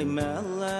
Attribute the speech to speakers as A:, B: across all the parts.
A: Hey, Mella. Uh,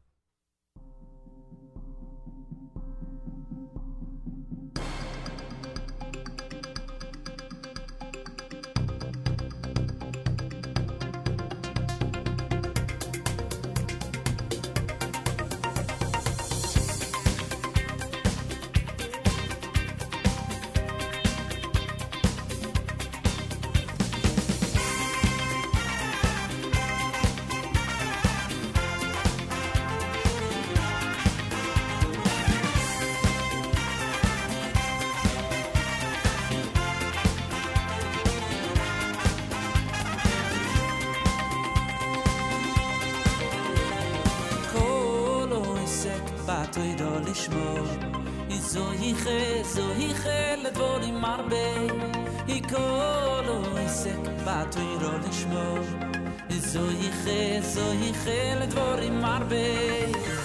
B: יחה, זו יחה לדבורים הרבה יקולו עסק בטוירו לשמור איזו יחה, זו יחה לדבורים הרבה יקולו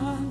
B: time.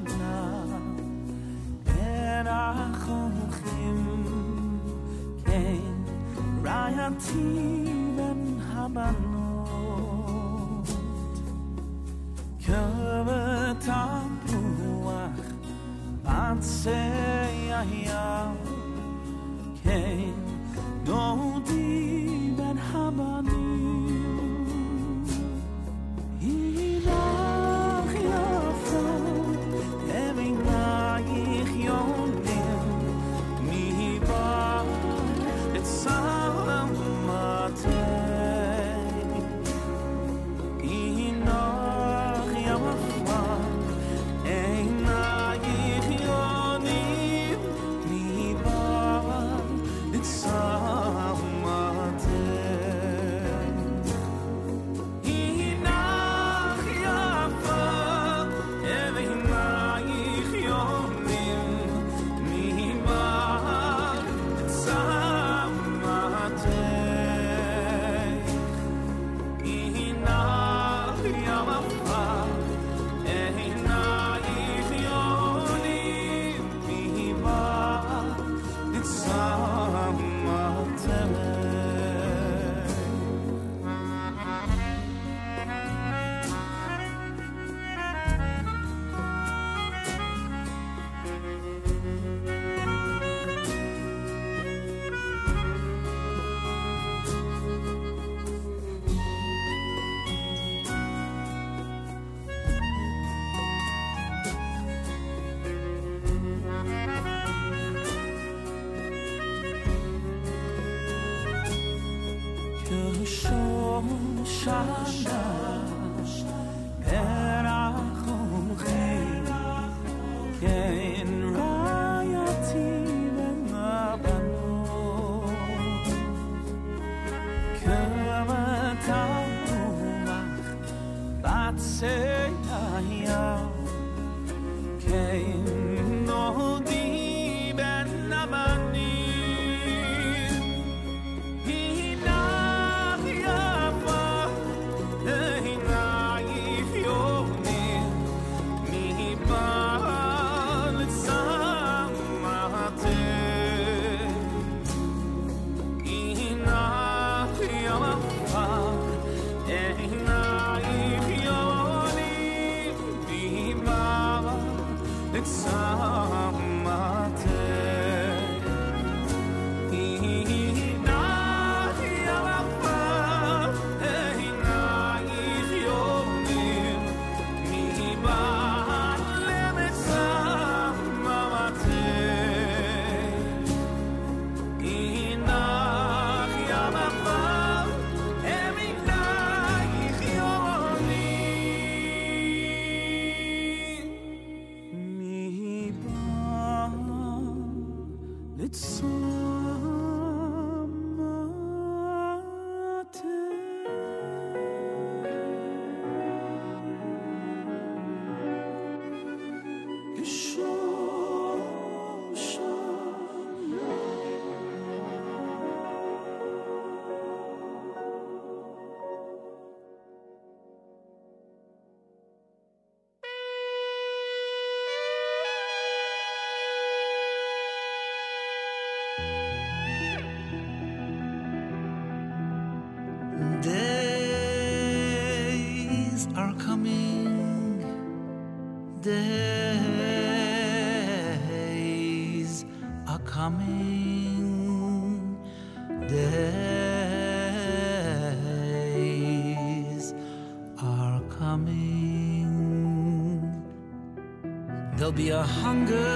B: There'll be a hunger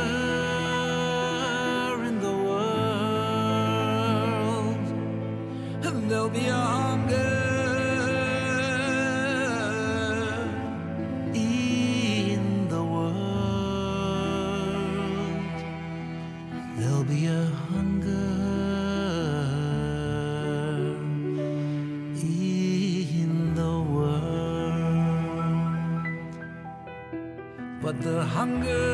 B: in the world. And there'll be a hunger in the world. There'll be a
C: hunger. the hunger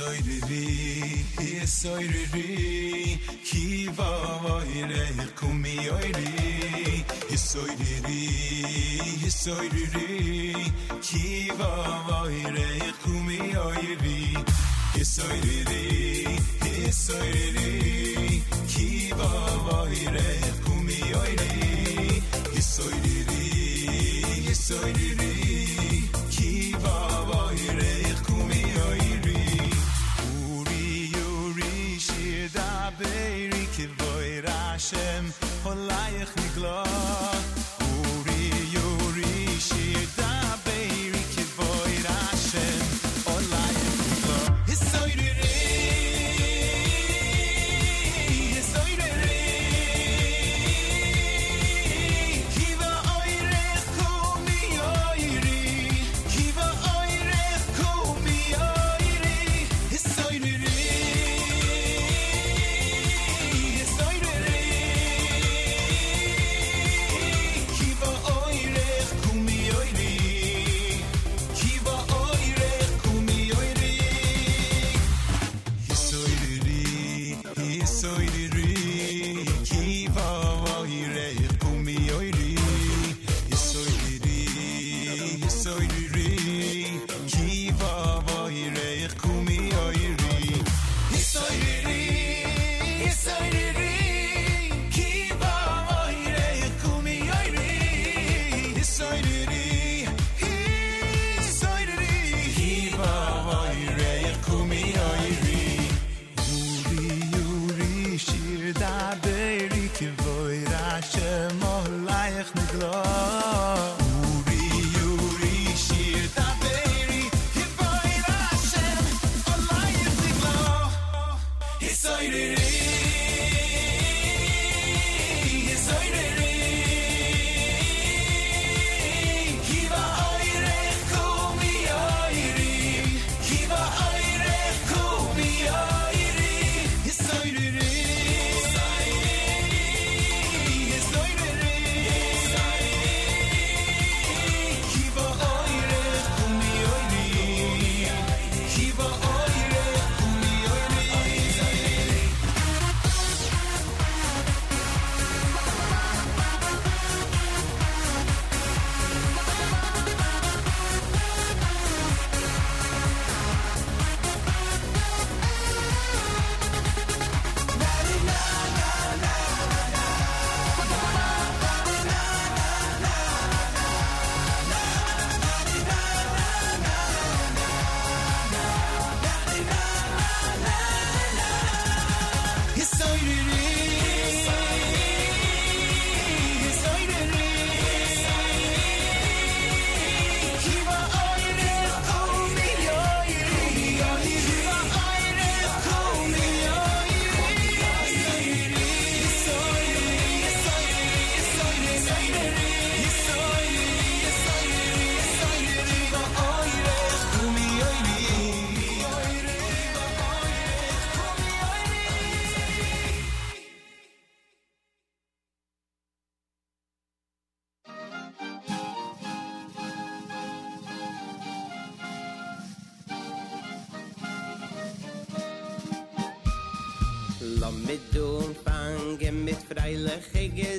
C: soireri, hi soireri, hi va vaire kumi oiri, hi soireri, hi soireri, hi va vaire kumi oiri, hi soireri, hi soireri, hi va vaire kumi oiri, hi soireri,
D: hi soireri. השם, עולייך נגלוש. Freiliche Gesangen,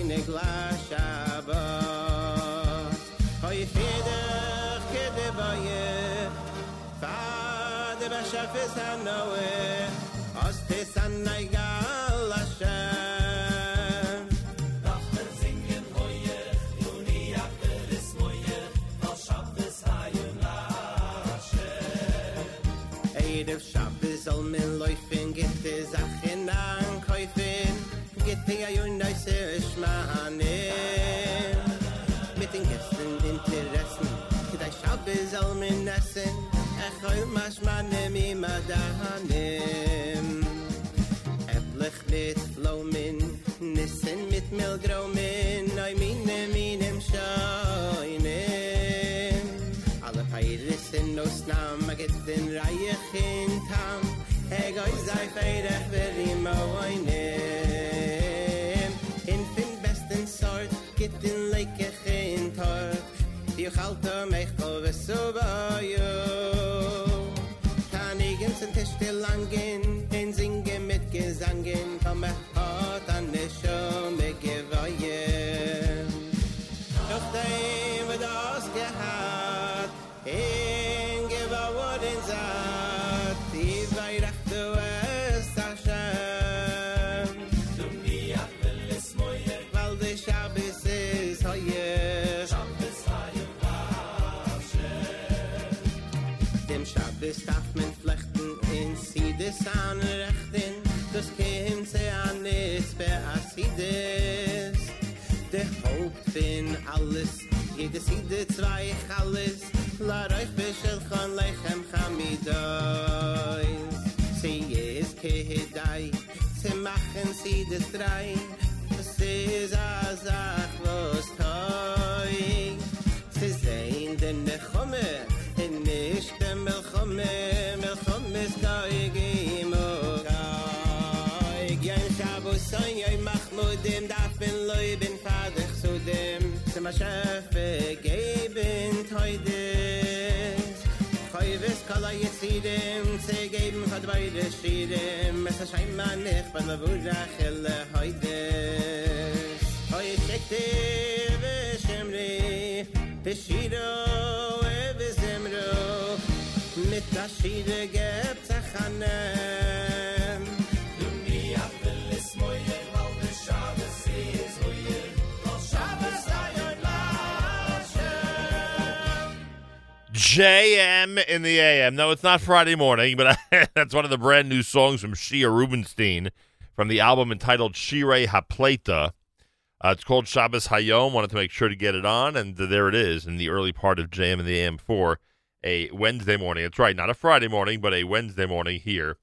D: eine glas aber hoy feder kede baye fader ba shafes anowe aus te sanay Jeder Schab ist all mein Läufen, gibt es auch in Ankäufen. Hey, I own the Serish Mahane. Mit den Gästen, den Terrassen, mit der Schaube soll mir nassen. Ich will mich mal nehmen, ich mal da nehmen. Äpplich mit Flomen, nissen mit Milgromen, neu meine, meine Scheune. Alle Peiris in Osnam, ich geht den Reich in Tam. Ich will sein feirech, will ich mal nehmen. din leike geen tart die halt er mich vor so bei jo kann ich ins tisch dir lang gehen den singe mit Gesangen gehen von mir an der schon mit san rechten das kem ze an is be asides de haupt fin alles jede sinde zwei alles la reich beschel kan lechem khamidai sie is ke dai ze machen sie des drei das is a sach was toi sie sein denn ne khumme in nicht dem khumme ma schefe geben heute Koyves kala yesidem ze geben hat bei de shidem es scheint man nicht bei der buja khelle heute hoy tekte ve shemre de ve zemro mit da shide gebt khane
E: JM in the AM. No, it's not Friday morning, but that's one of the brand new songs from Shia Rubinstein from the album entitled Shirei Hapleta. Uh, it's called Shabbos Hayom. Wanted to make sure to get it on, and there it is in the early part of JM in the AM for a Wednesday morning. That's right, not a Friday morning, but a Wednesday morning here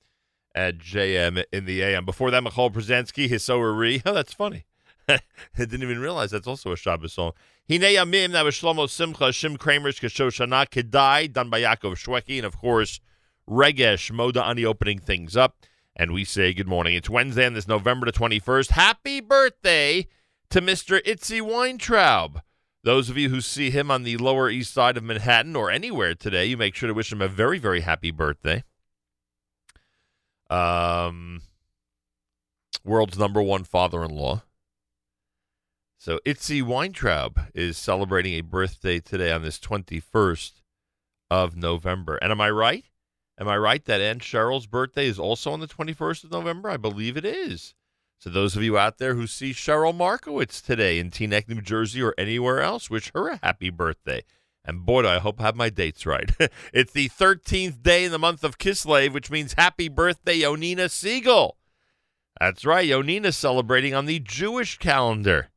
E: at JM in the AM. Before that, Michal Brzezinski, Hisorari. Oh, that's funny. I didn't even realize that's also a Shabbos song. Hine Yamim, that was Shlomo Simcha, Shim Craimer's Kashoshana Kedai, done by Yaakov Shwekey, and of course, Regesh Moda Ani opening things up. And we say good morning. It's Wednesday and this November the 21st. Happy birthday to Mr. Itzy Weintraub. Those of you who see him on the Lower East Side of Manhattan or anywhere today, you make sure to wish him a very, very happy birthday. Um, world's number one father in law. So Itzy Weintraub is celebrating a birthday today on this 21st of November. And am I right? Am I right that Aunt Cheryl's birthday is also on the 21st of November? I believe it is. So those of you out there who see Cheryl Markowitz today in Teaneck, New Jersey, or anywhere else, wish her a happy birthday. And boy, do I hope I have my dates right. it's the 13th day in the month of Kislev, which means happy birthday, Yonina Siegel. That's right, Yonina's celebrating on the Jewish calendar.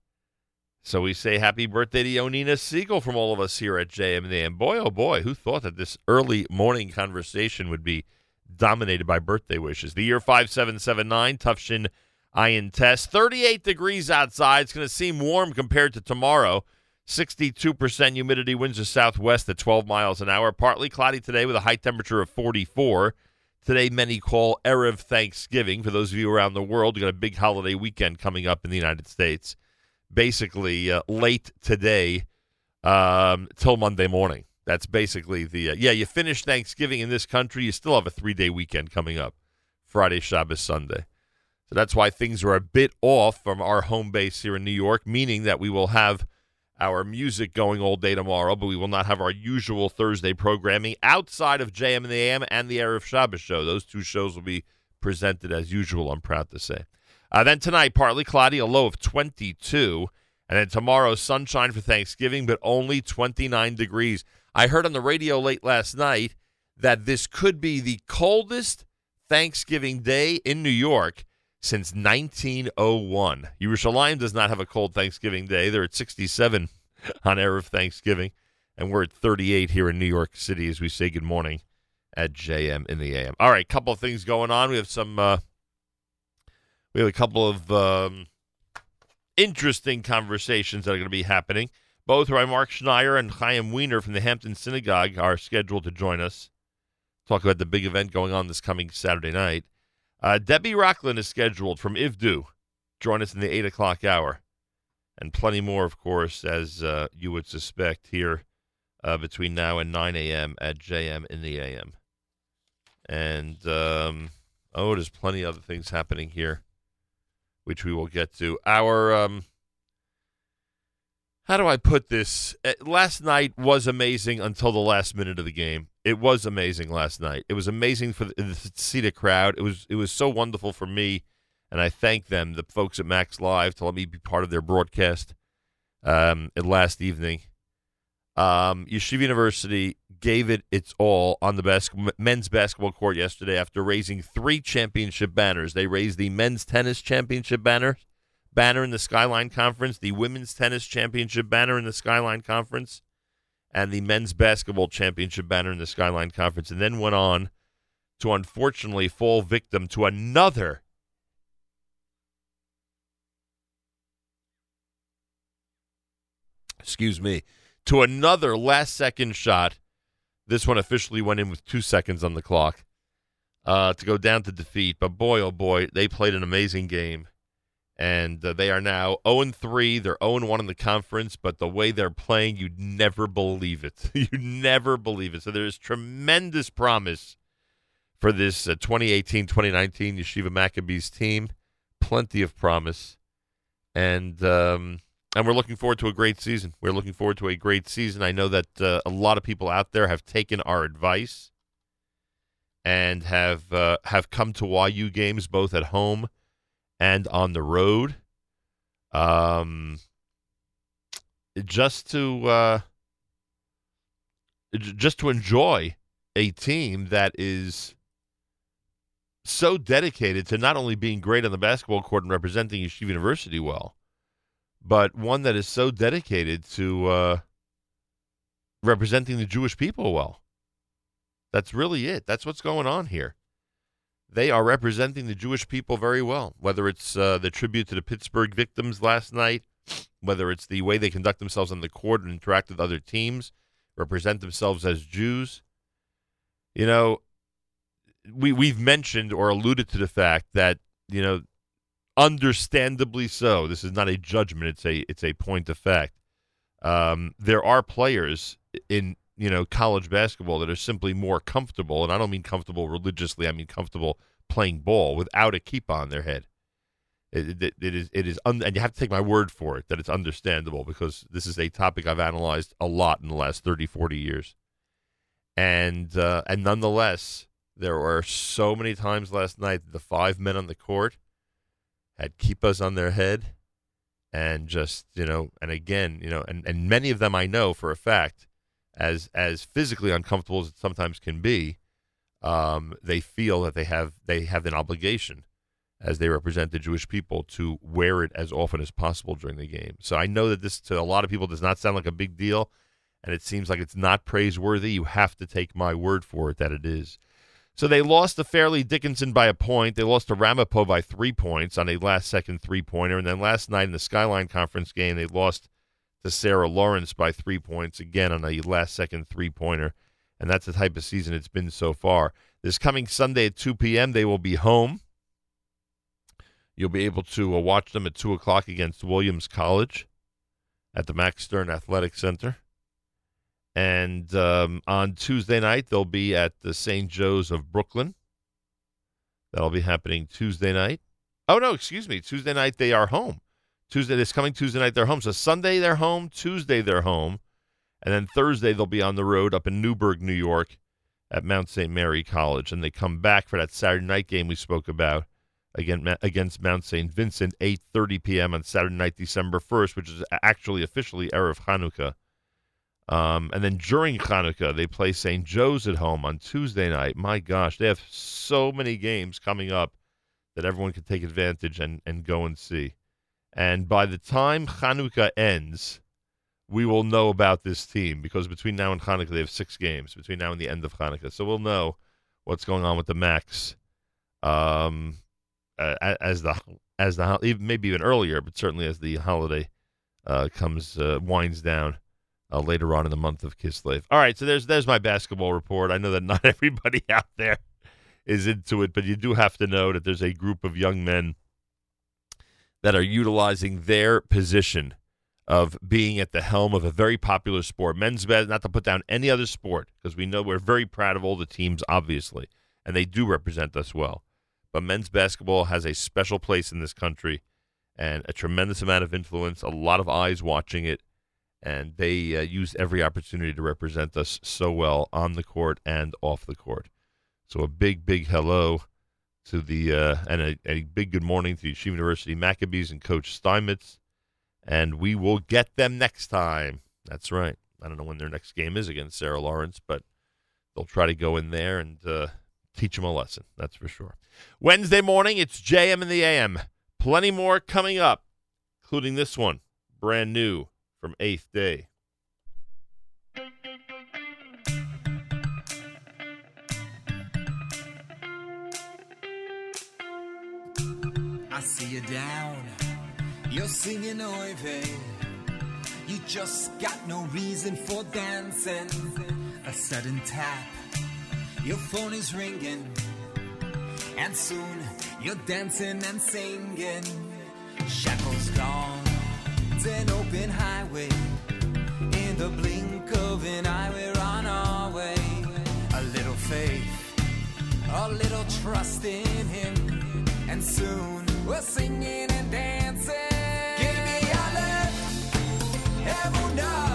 E: So we say happy birthday to Yonina Siegel from all of us here at JMA. And boy, oh boy, who thought that this early morning conversation would be dominated by birthday wishes? The year 5779, Tufshin Iron Test. 38 degrees outside. It's going to seem warm compared to tomorrow. 62% humidity, winds are southwest at 12 miles an hour. Partly cloudy today with a high temperature of 44. Today, many call Erev Thanksgiving. For those of you around the world, you got a big holiday weekend coming up in the United States. Basically, uh, late today um, till Monday morning. That's basically the uh, yeah. You finish Thanksgiving in this country, you still have a three day weekend coming up, Friday, Shabbos, Sunday. So that's why things are a bit off from our home base here in New York, meaning that we will have our music going all day tomorrow, but we will not have our usual Thursday programming outside of JM and the AM and the Erev Shabbos show. Those two shows will be presented as usual, I'm proud to say. Uh, then tonight, partly cloudy, a low of 22. And then tomorrow, sunshine for Thanksgiving, but only 29 degrees. I heard on the radio late last night that this could be the coldest Thanksgiving day in New York since 1901. Yerushalayim does not have a cold Thanksgiving day. They're at 67 on Erev Thanksgiving, and we're at 38 here in New York City as we say good morning at JM in the AM. All right, couple of things going on. We have some, uh, we have a couple of um, interesting conversations that are going to be happening. Both Rabbi Marc Schneier and Haim Wiener from the Hampton Synagogue are scheduled to join us. Talk about the big event going on this coming Saturday night. Uh, Debbie Rochlin is scheduled from IVDU. Join us in the 8 o'clock hour. And plenty more, of course, as uh, you would suspect, here uh, between now and 9 a.m. at JM in the AM. And, um, oh, there's plenty of other things happening here, which we will get to. Our, um, how do I put this? Uh, last night was amazing until the last minute of the game. It was amazing last night. It was amazing for the, to see the crowd. It was it was so wonderful for me, and I thank them, the folks at Max Live, to let me be part of their broadcast um, last evening. Um, Yeshiva University gave it its all on the bas- men's basketball court yesterday after raising three championship banners. They raised the men's tennis championship banner, banner in the Skyline Conference, the women's tennis championship banner in the Skyline Conference, and the men's basketball championship banner in the Skyline Conference, and then went on to unfortunately fall victim to another excuse me, to another last second shot. This one officially went in with two seconds on the clock uh, to go down to defeat. But boy, oh boy, they played an amazing game. And uh, they are now 0 3. They're 0 1 in the conference, but the way they're playing, you'd never believe it. you'd never believe it. So there's tremendous promise for this 2018 2019 Yeshiva Maccabees team. Plenty of promise. And um, and we're looking forward to a great season. We're looking forward to a great season. I know that uh, a lot of people out there have taken our advice and have uh, have come to YU games both at home and on the road. Um, just to uh, just to enjoy a team that is so dedicated to not only being great on the basketball court and representing Yeshiva University well, but one that is so dedicated to uh, representing the Jewish people well. That's really it. That's what's going on here. They are representing the Jewish people very well, whether it's uh, the tribute to the Pittsburgh victims last night, whether it's the way they conduct themselves on the court and interact with other teams, represent themselves as Jews. You know, we we've mentioned or alluded to the fact that you know, understandably so. This is not a judgment; it's a it's a point of fact. Um, there are players in you know college basketball that are simply more comfortable, and I don't mean comfortable religiously. I mean comfortable playing ball without a keep on their head. It, it, it is it is un, and you have to take my word for it that it's understandable because this is a topic I've analyzed a lot in the last 30 40 years. And uh, and nonetheless, there were so many times last night the five men on the court had kippahs on their head and just, you know, and again, you know, and, and many of them I know for a fact as as physically uncomfortable as it sometimes can be, um, they feel that they have they have an obligation as they represent the Jewish people to wear it as often as possible during the game. So I know that this to a lot of people does not sound like a big deal, and it seems like it's not praiseworthy. You have to take my word for it that it is. So they lost to Fairleigh Dickinson by a point. They lost to Ramapo by three points on a last second three pointer. And then last night in the Skyline Conference game, they lost to Sarah Lawrence by three points, again on a last second three pointer. And that's the type of season it's been so far. This coming Sunday at 2 p.m., they will be home. You'll be able to uh, watch them at 2 o'clock against Williams College at the Max Stern Athletic Center. And um, on Tuesday night, they'll be at the St. Joe's of Brooklyn. That'll be happening Tuesday night. Oh, no, excuse me. Tuesday night, they are home. Tuesday, this coming Tuesday night, they're home. So Sunday, they're home. Tuesday, they're home. And then Thursday, they'll be on the road up in Newburgh, New York at Mount St. Mary College. And they come back for that Saturday night game we spoke about again against Mount St. Vincent, 8.30 p.m. on Saturday night, December 1st, which is actually officially Erev Hanukkah. Um, and then during Hanukkah, they play St. Joe's at home on Tuesday night. My gosh, they have so many games coming up that everyone can take advantage and, and go and see. And by the time Hanukkah ends, we will know about this team because between now and Hanukkah, they have six games between now and the end of Hanukkah. So we'll know what's going on with the Macs um, uh, as the as the maybe even earlier, but certainly as the holiday uh, comes uh, winds down uh, later on in the month of Kislev. All right, so there's there's my basketball report. I know that not everybody out there is into it, but you do have to know that there's a group of young men that are utilizing their position of being at the helm of a very popular sport. Men's bed, not to put down any other sport, because we know we're very proud of all the teams, obviously, and they do represent us well. But men's basketball has a special place in this country and a tremendous amount of influence, a lot of eyes watching it, and they uh, use every opportunity to represent us so well on the court and off the court. So a big, big hello to the uh, and a, a big good morning to the Yeshiva University Maccabees and Coach Steinmetz, and we will get them next time. That's right. I don't know when their next game is against Sarah Lawrence, but they'll try to go in there and uh, teach them a lesson. That's for sure. Wednesday morning, it's JM and the AM. Plenty more coming up, including this one, brand new from Eighth Day.
C: I see you down. You're singing Oive. You just got no reason for dancing. A sudden tap. Your phone is ringing. And soon you're dancing and singing. Shackles gone. It's an open highway. In the blink of an eye, we're on our way. A little faith, a little trust in Him. And soon we're singing and dancing. Give me your love, emunah. Give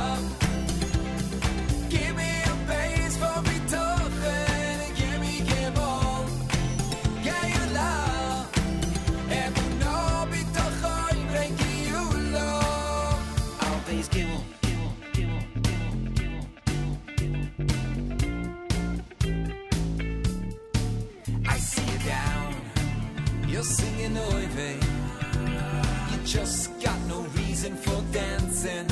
C: dancing.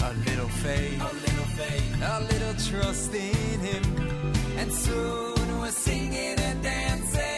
C: A little faith, a little faith, a little trust in Him, and soon we're singing and dancing.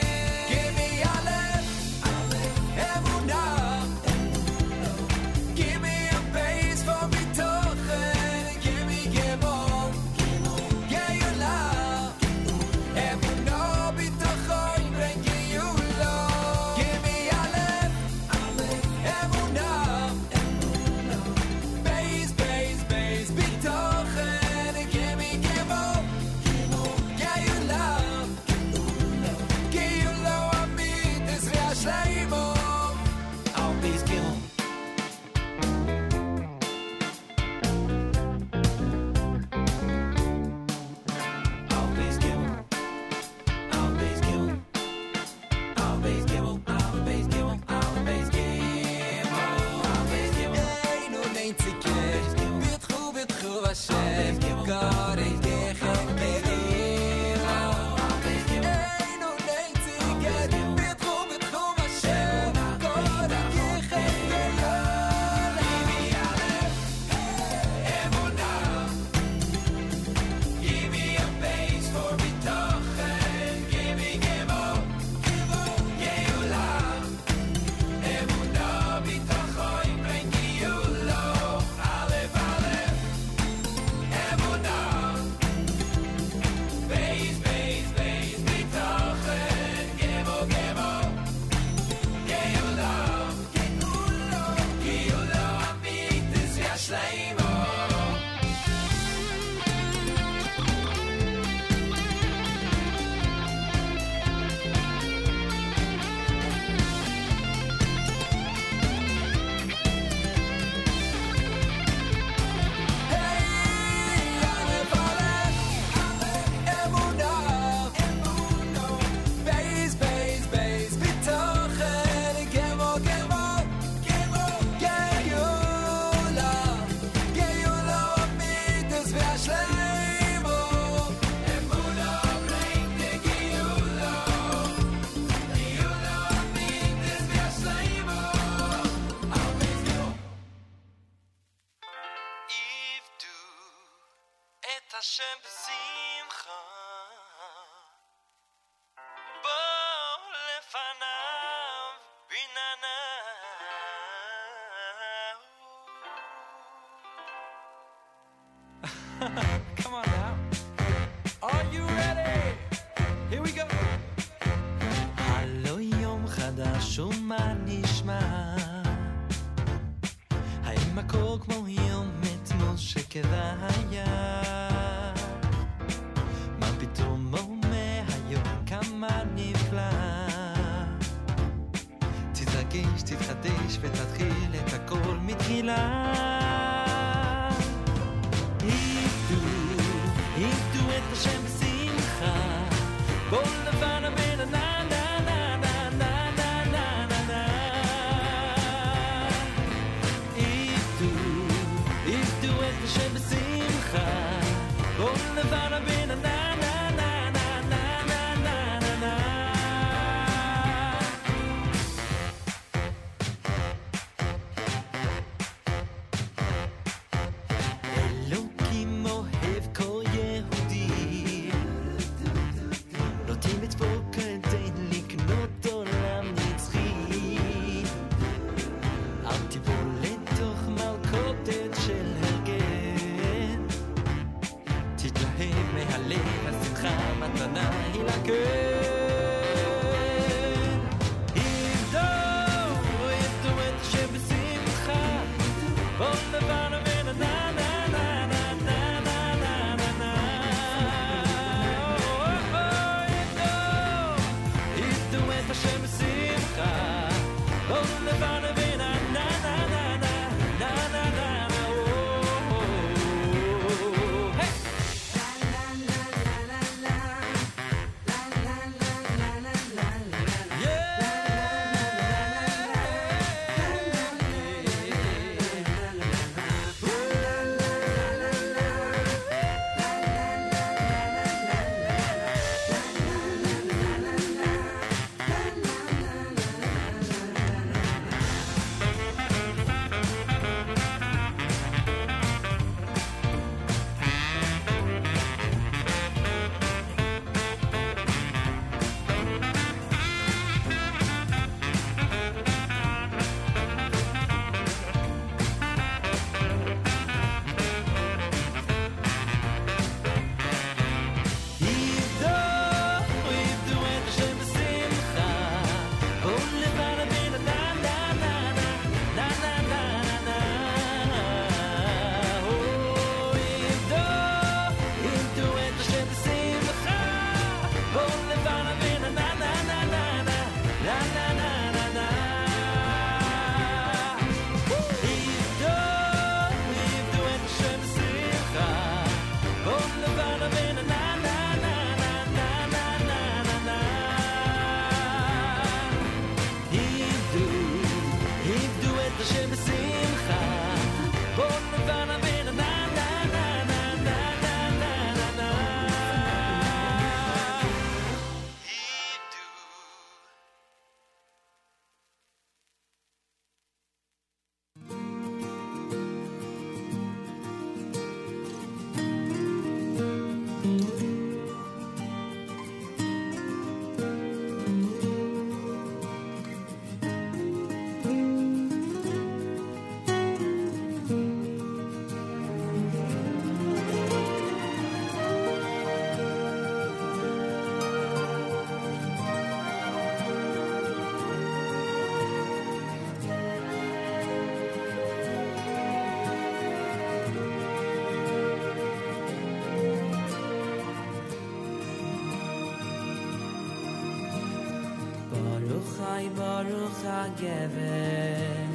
C: geben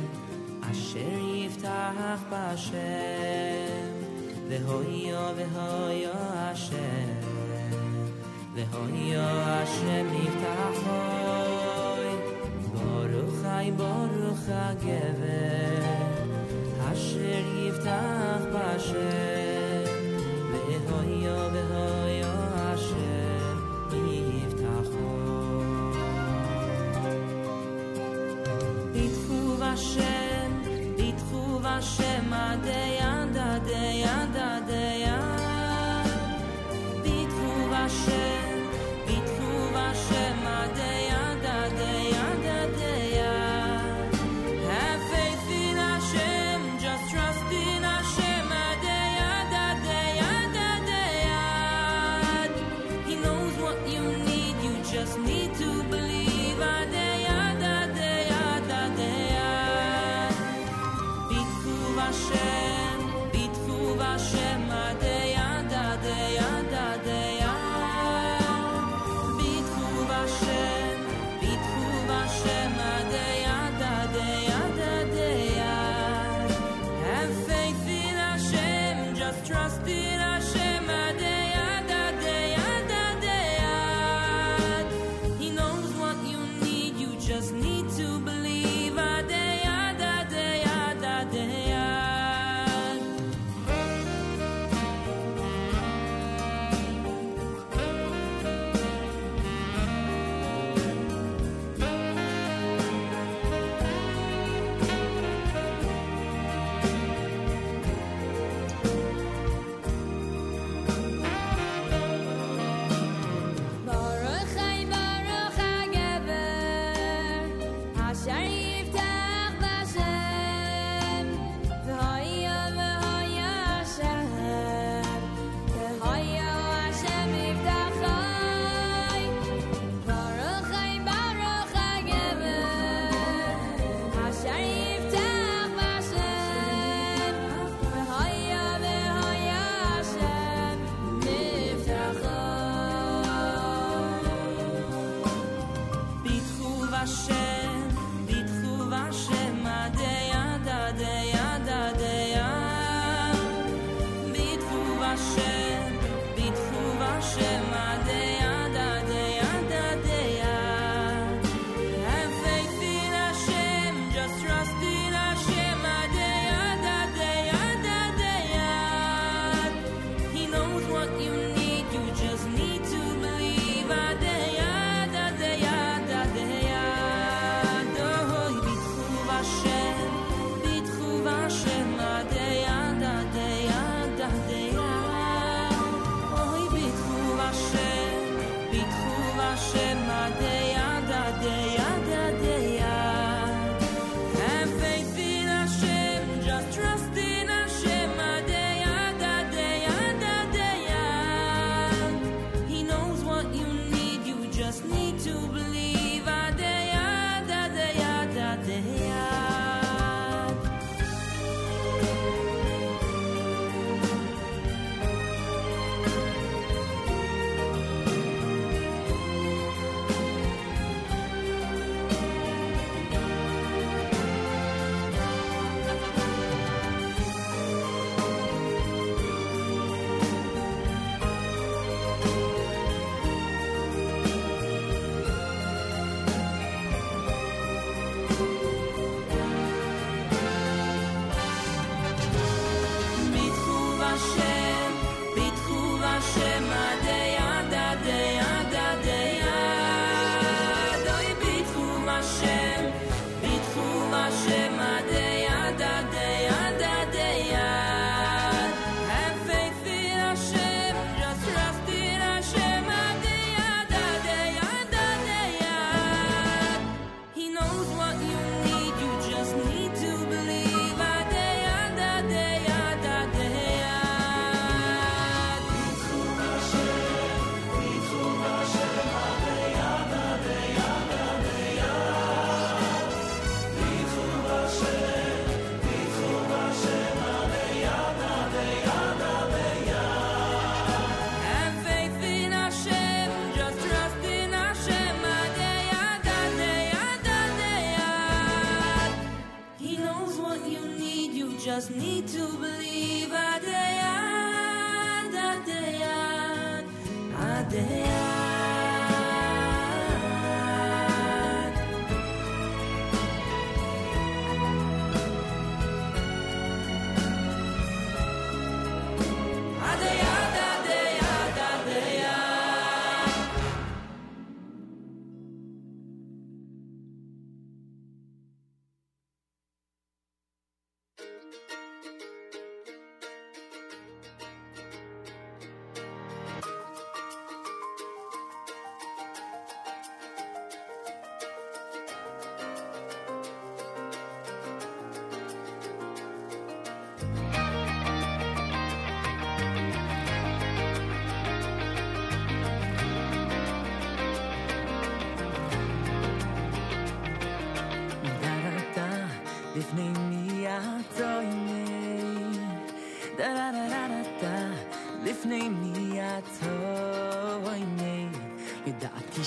C: a shelift ach ba shen ve hoyo ve hoyo a
F: shen ve hoyo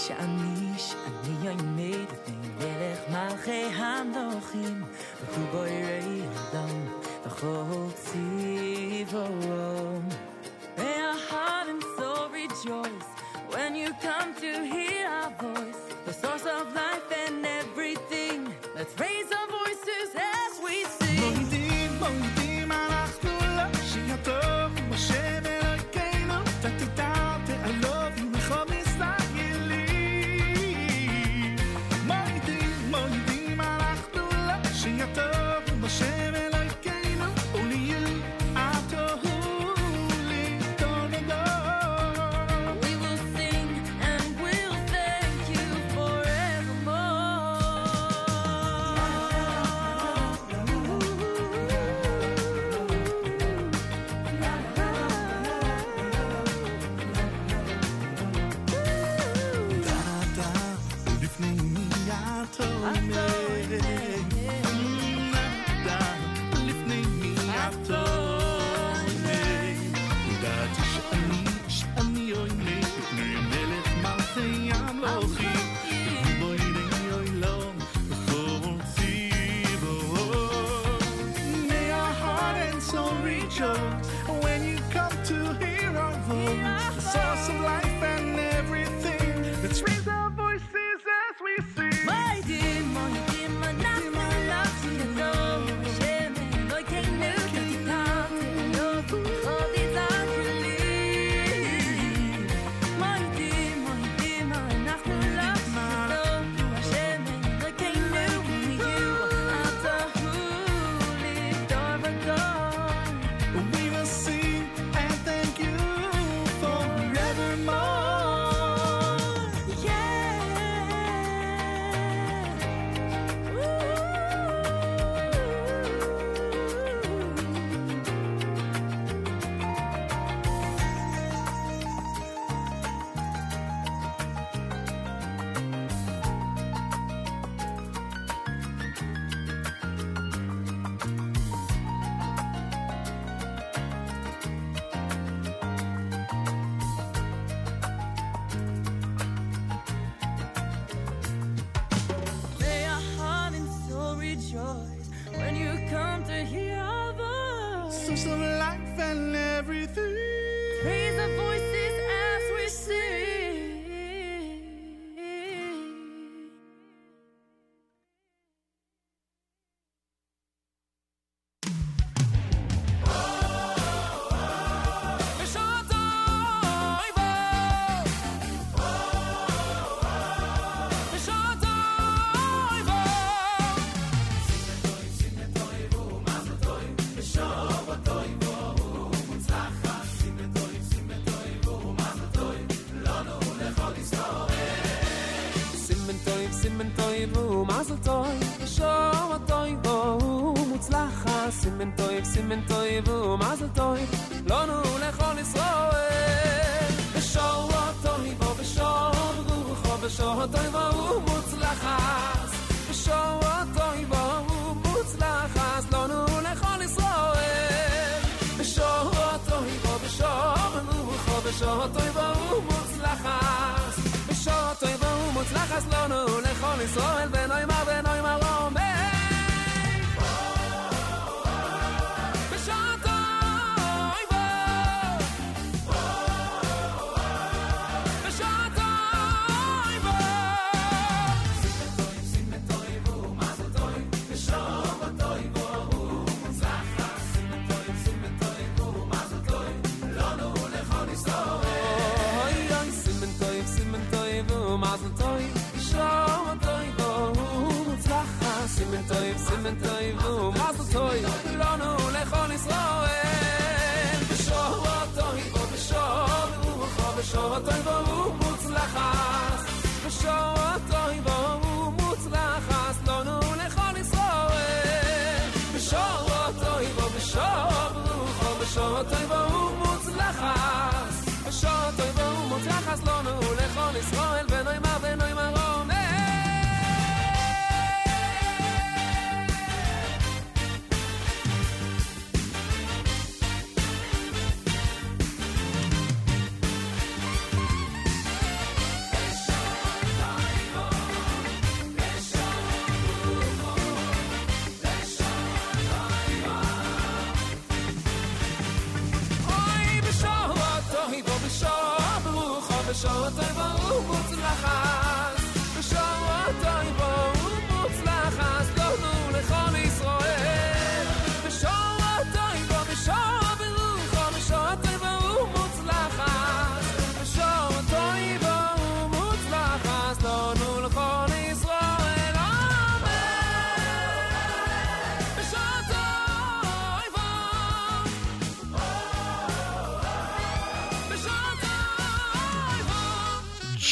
F: Shan.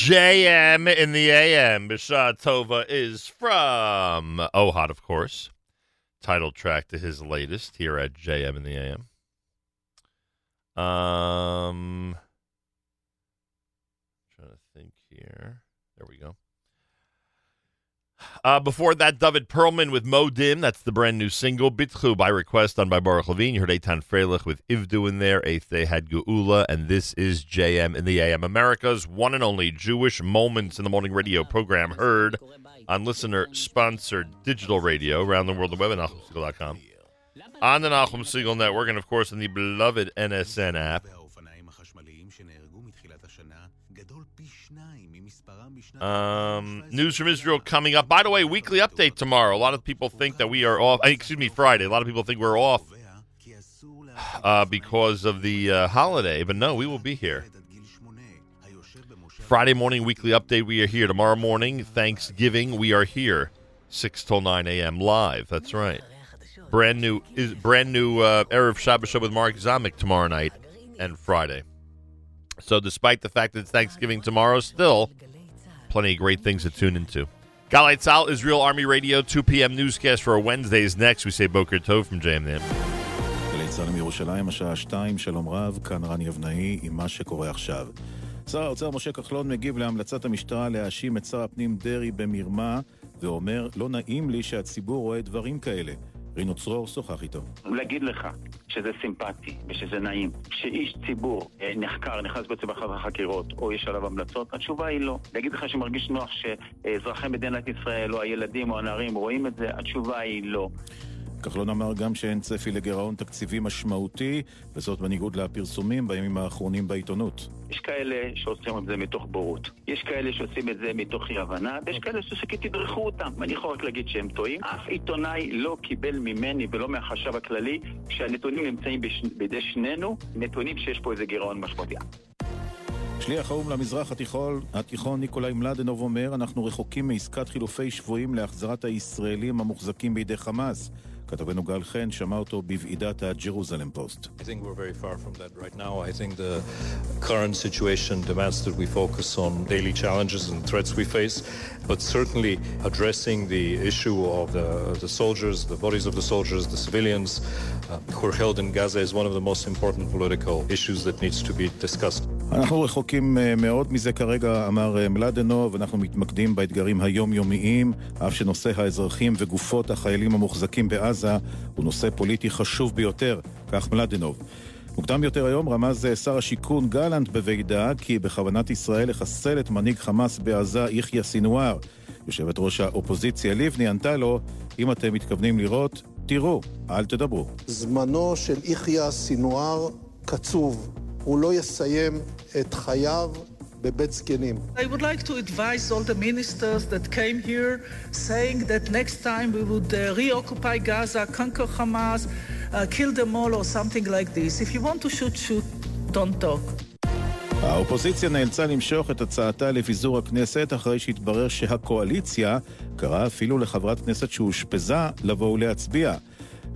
E: JM in the AM. Bashad Tova is from Ohad, of course. Title track to his latest here at JM in the AM. Um, trying to think here. There we go. Uh, before that, David Perlman with Mo Dim. That's the brand new single. Bitchu by request done by Baruch Levine. You heard Eitan Freilich with IVDU in there. Day had Geula. And this is JM in the AM. America's one and only Jewish Moments in the Morning radio program heard on listener sponsored digital radio around the world, the web at NachumSegal.com. On the Nachum Segal Network, and of course on the beloved NSN app. Um, news from Israel coming up. By the way, weekly update tomorrow. A lot of people think that we are off. Eh, excuse me, Friday. A lot of people think we're off uh, because of the uh, holiday, but no, we will be here. Friday morning, weekly update. We are here tomorrow morning. Thanksgiving, we are here, six till nine a.m. live. That's right. Brand new is brand new uh, erev Shabbos show with Mark Zamek tomorrow night and Friday. So, despite the fact that it's Thanksgiving tomorrow, still plenty of great things to tune into. Galay Tzal, Israel Army Radio, 2 p.m. newscast for Wednesdays. Next, we say Boker Tov from JMN.
G: גלי צה"ל מירושלים, השעה שתיים, שלום רב, כאן רני אבנאי עם מה שקורה עכשיו. שר האוצר משה כחלון מגיב להמלצת המשטרה להאשים את שר הפנים דרעי במרמה, ואומר, לא נעים לי שהציבור רואה דברים כאלה. רינו צרור שוחח איתו.
H: להגיד לך שזה סימפטי ושזה נעים, שאיש ציבור אה, נחקר, נכנס בעצם אחת החקירות, או יש עליו המלצות, התשובה היא לא. להגיד לך שמרגיש נוח שאזרחי מדינת ישראל, או הילדים או הנערים רואים את זה, התשובה היא לא.
G: כחלון אמר גם שאין צפי לגירעון תקציבי משמעותי, וזאת בניגוד לפרסומים בימים האחרונים בעיתונות.
H: יש כאלה שעושים את זה מתוך בורות. יש כאלה שעושים את זה מתוך אי הבנה, ויש כאלה שפשוט תדרכו אותם. ואני יכול רק להגיד שהם טועים. אף עיתונאי לא קיבל ממני ולא מהחשב הכללי, כשהנתונים נמצאים בש... בידי שנינו, נתונים שיש פה איזה גירעון משמעותי.
G: שליח האו"ם למזרח התיכון, התיכון ניקולאי מלדנוב אומר, אנחנו רחוקים מעסקת חילופי שבויים להחזרת הישראלים המוחזקים בידי חמאס. כתבנו גל חן שמע אותו בוועידת הג'רוזלם פוסט.
I: Right now. I think the current situation demands that we focus on daily challenges and threats we face, but certainly addressing the issue of the, the soldiers, the bodies of the soldiers, the civilians uh, who are held in Gaza is one of the most important political issues that needs to be discussed.
G: אנחנו רחוקים אה, מאוד מזה כרגע, אמר אה, מלדנוב, אנחנו מתמקדים באתגרים היומיומיים, אף שנושא האזרחים וגופות החיילים המוחזקים בעזה הוא נושא פוליטי חשוב ביותר, כך מלדנוב. מוקדם יותר היום רמז אה, שר השיכון גלנט בוועידה כי בכוונת ישראל לחסל את מנהיג חמאס בעזה יחיא סינואר. יושבת ראש האופוזיציה לבני ענתה לו, אם אתם מתכוונים לראות, תראו, אל תדברו.
J: זמנו של יחיא סינואר קצוב. הוא לא יסיים את חייו בבית זקנים.
K: I would like to advise all the ministers that came here saying that next time we would uh, reoccupy Gaza, conquer Hamas, uh, kill them all or something like this. If you want to shoot, shoot, don't talk.
G: האופוזיציה נאלצה למשוך את הצעתה לפיזור הכנסת אחרי שהתברר שהקואליציה קראה אפילו לחברת כנסת שאושפזה לבוא ולהצביע.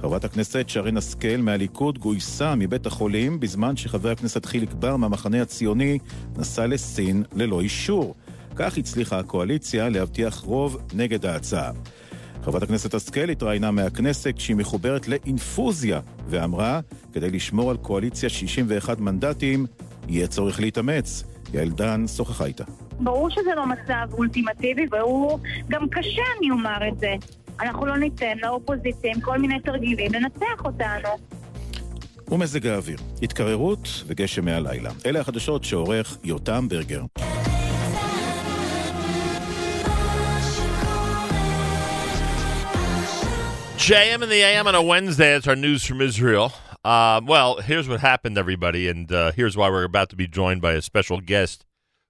G: חברת הכנסת שרן השכל מהליכוד גויסה מבית החולים בזמן שחבר הכנסת חיליק בר מהמחנה הציוני נסע לסין ללא אישור. כך הצליחה הקואליציה להבטיח רוב נגד ההצעה. חברת הכנסת השכל התראיינה מהכנסת כשהיא מחוברת לאינפוזיה ואמרה, כדי לשמור על קואליציה 61 מנדטים, יהיה צורך להתאמץ. יעל דן שוחחה איתה.
L: ברור שזה לא מצב אולטימטיבי, והוא גם קשה, אני אומר את זה. אנחנו לא ניתן לאופוזיציה עם כל מיני תרגילים לנצח אותנו.
G: ומזג האוויר, התקררות וגשם מהלילה. אלה החדשות שעורך יותם ברגר.
E: JM and the AM on a Wednesday. It's our news from Israel. Uh, well, here's what happened, everybody, and uh, here's why we're about to be joined by a special guest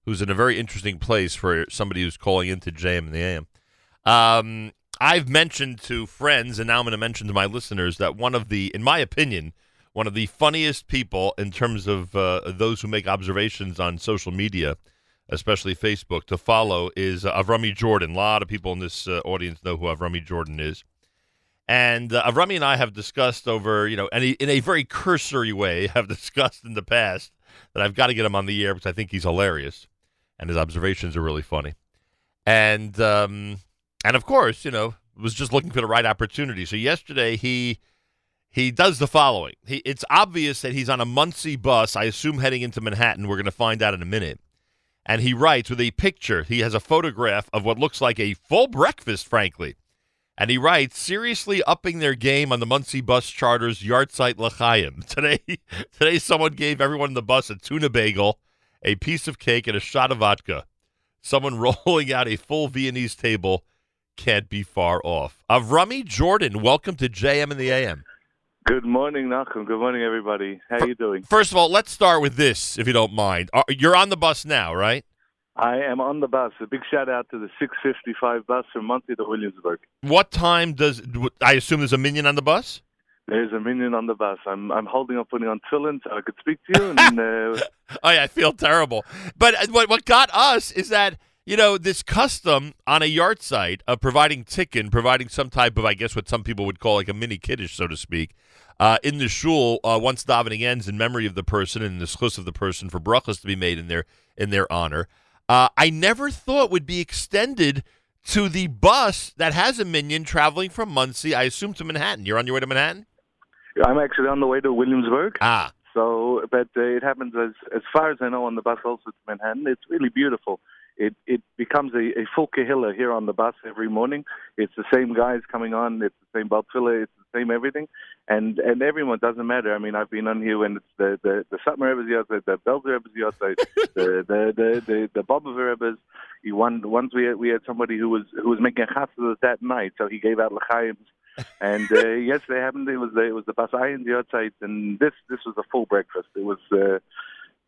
E: who's in a very interesting place for somebody who's calling into JM and the AM. Um, I've mentioned to friends, and now I'm going to mention to my listeners that one of the, in my opinion, one of the funniest people in terms of uh, those who make observations on social media, especially Facebook, to follow is uh, Avrumy Jordan. A lot of people in this uh, audience know who Avrumy Jordan is. And uh, Avrumy and I have discussed over, you know, and in a very cursory way, have discussed in the past that I've got to get him on the air because I think he's hilarious, and his observations are really funny. And um, and of course, you know, was just looking for the right opportunity. So yesterday he he does the following. He, it's obvious that he's on a Monsey bus. I assume heading into Manhattan. We're going to find out in a minute. And he writes with a picture. He has a photograph of what looks like a full breakfast, frankly. And he writes, seriously upping their game on the Monsey bus charter's yahrzeit L'chaim. Today, today someone gave everyone in the bus a tuna bagel, a piece of cake, and a shot of vodka. Someone rolling out a full Viennese table can't be far off. Avrumy Jordan, welcome to JM and the AM.
M: Good morning, Nachum. Good morning, everybody. How are you doing?
E: First of all, let's start with this, if you don't mind. You're on the bus now, right?
M: I am on the bus. A big shout out to the 655 bus from Monsey to Williamsburg.
E: What time does I assume there's a minyan on the bus?
M: There's a minyan on the bus. I'm I'm holding up, putting on tefillin so I could speak to you. And uh,
E: Oh yeah, I feel terrible. But uh, what what got us is that you know this custom on a yard site of providing tikkun, providing some type of I guess what some people would call like a mini kiddush, so to speak, uh, in the shul uh, once davening ends in memory of the person and the schus of the person for brachas to be made in their in their honor. Uh, I never thought would be extended to the bus that has a minyan traveling from Monsey, I assume to Manhattan. You're on your way to Manhattan.
M: I'm actually on the way to Williamsburg.
E: Ah.
M: So, but uh, it happens as as far as I know on the bus also to Manhattan. It's really beautiful. It it becomes a, a full kahila here on the bus every morning. It's the same guys coming on. It's the same Baal Tefila. It's the same everything, and and everyone doesn't matter. I mean, I've been on here when it's the the the Satmar Rebbe's outside, the Belzer Rebbe's outside, the the the the, the Bobber Rebbe's. He one once we had, we had somebody who was who was making a chatzos that night, so he gave out lachaims. And uh, yesterday happened. It was the, it was the Bas Ayin the outside, and this this was a full breakfast. It was uh,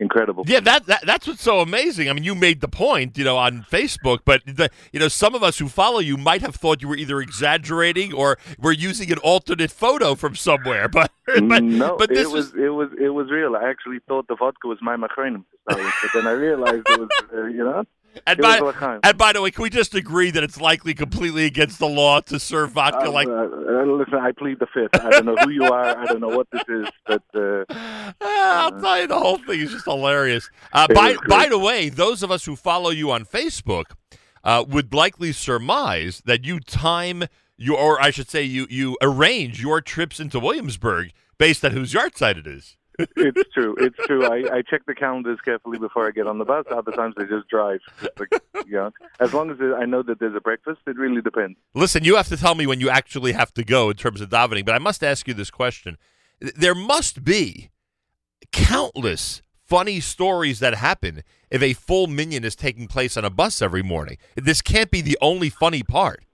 M: incredible.
E: Yeah, that, that that's what's so amazing. I mean, you made the point, you know, on Facebook, but the, you know, some of us who follow you might have thought you were either exaggerating or were using an alternate photo from somewhere. But but,
M: no,
E: but this
M: it was, it was it was real. I actually thought the vodka was my machrenim to start with, but then I realized it was uh, you know.
E: And by, and by the way, can we just agree that it's likely completely against the law to serve vodka
M: Uh,
E: like?
M: uh, uh, listen, I plead the fifth. I don't know who you are. I don't know what this is, but uh,
E: I'll tell you, the whole thing is just hilarious. Uh, by by the way, those of us who follow you on Facebook uh, would likely surmise that you time your, or I should say, you you arrange your trips into Williamsburg based on whose yahrzeit it is.
M: It's true. It's true. I, I check the calendars carefully before I get on the bus. Other times I just drive. Like, you know, as long as I know that there's a breakfast, it really depends.
E: Listen, you have to tell me when you actually have to go in terms of davening, but I must ask you this question. There must be countless funny stories that happen if a full minyan is taking place on a bus every morning. This can't be the only funny part.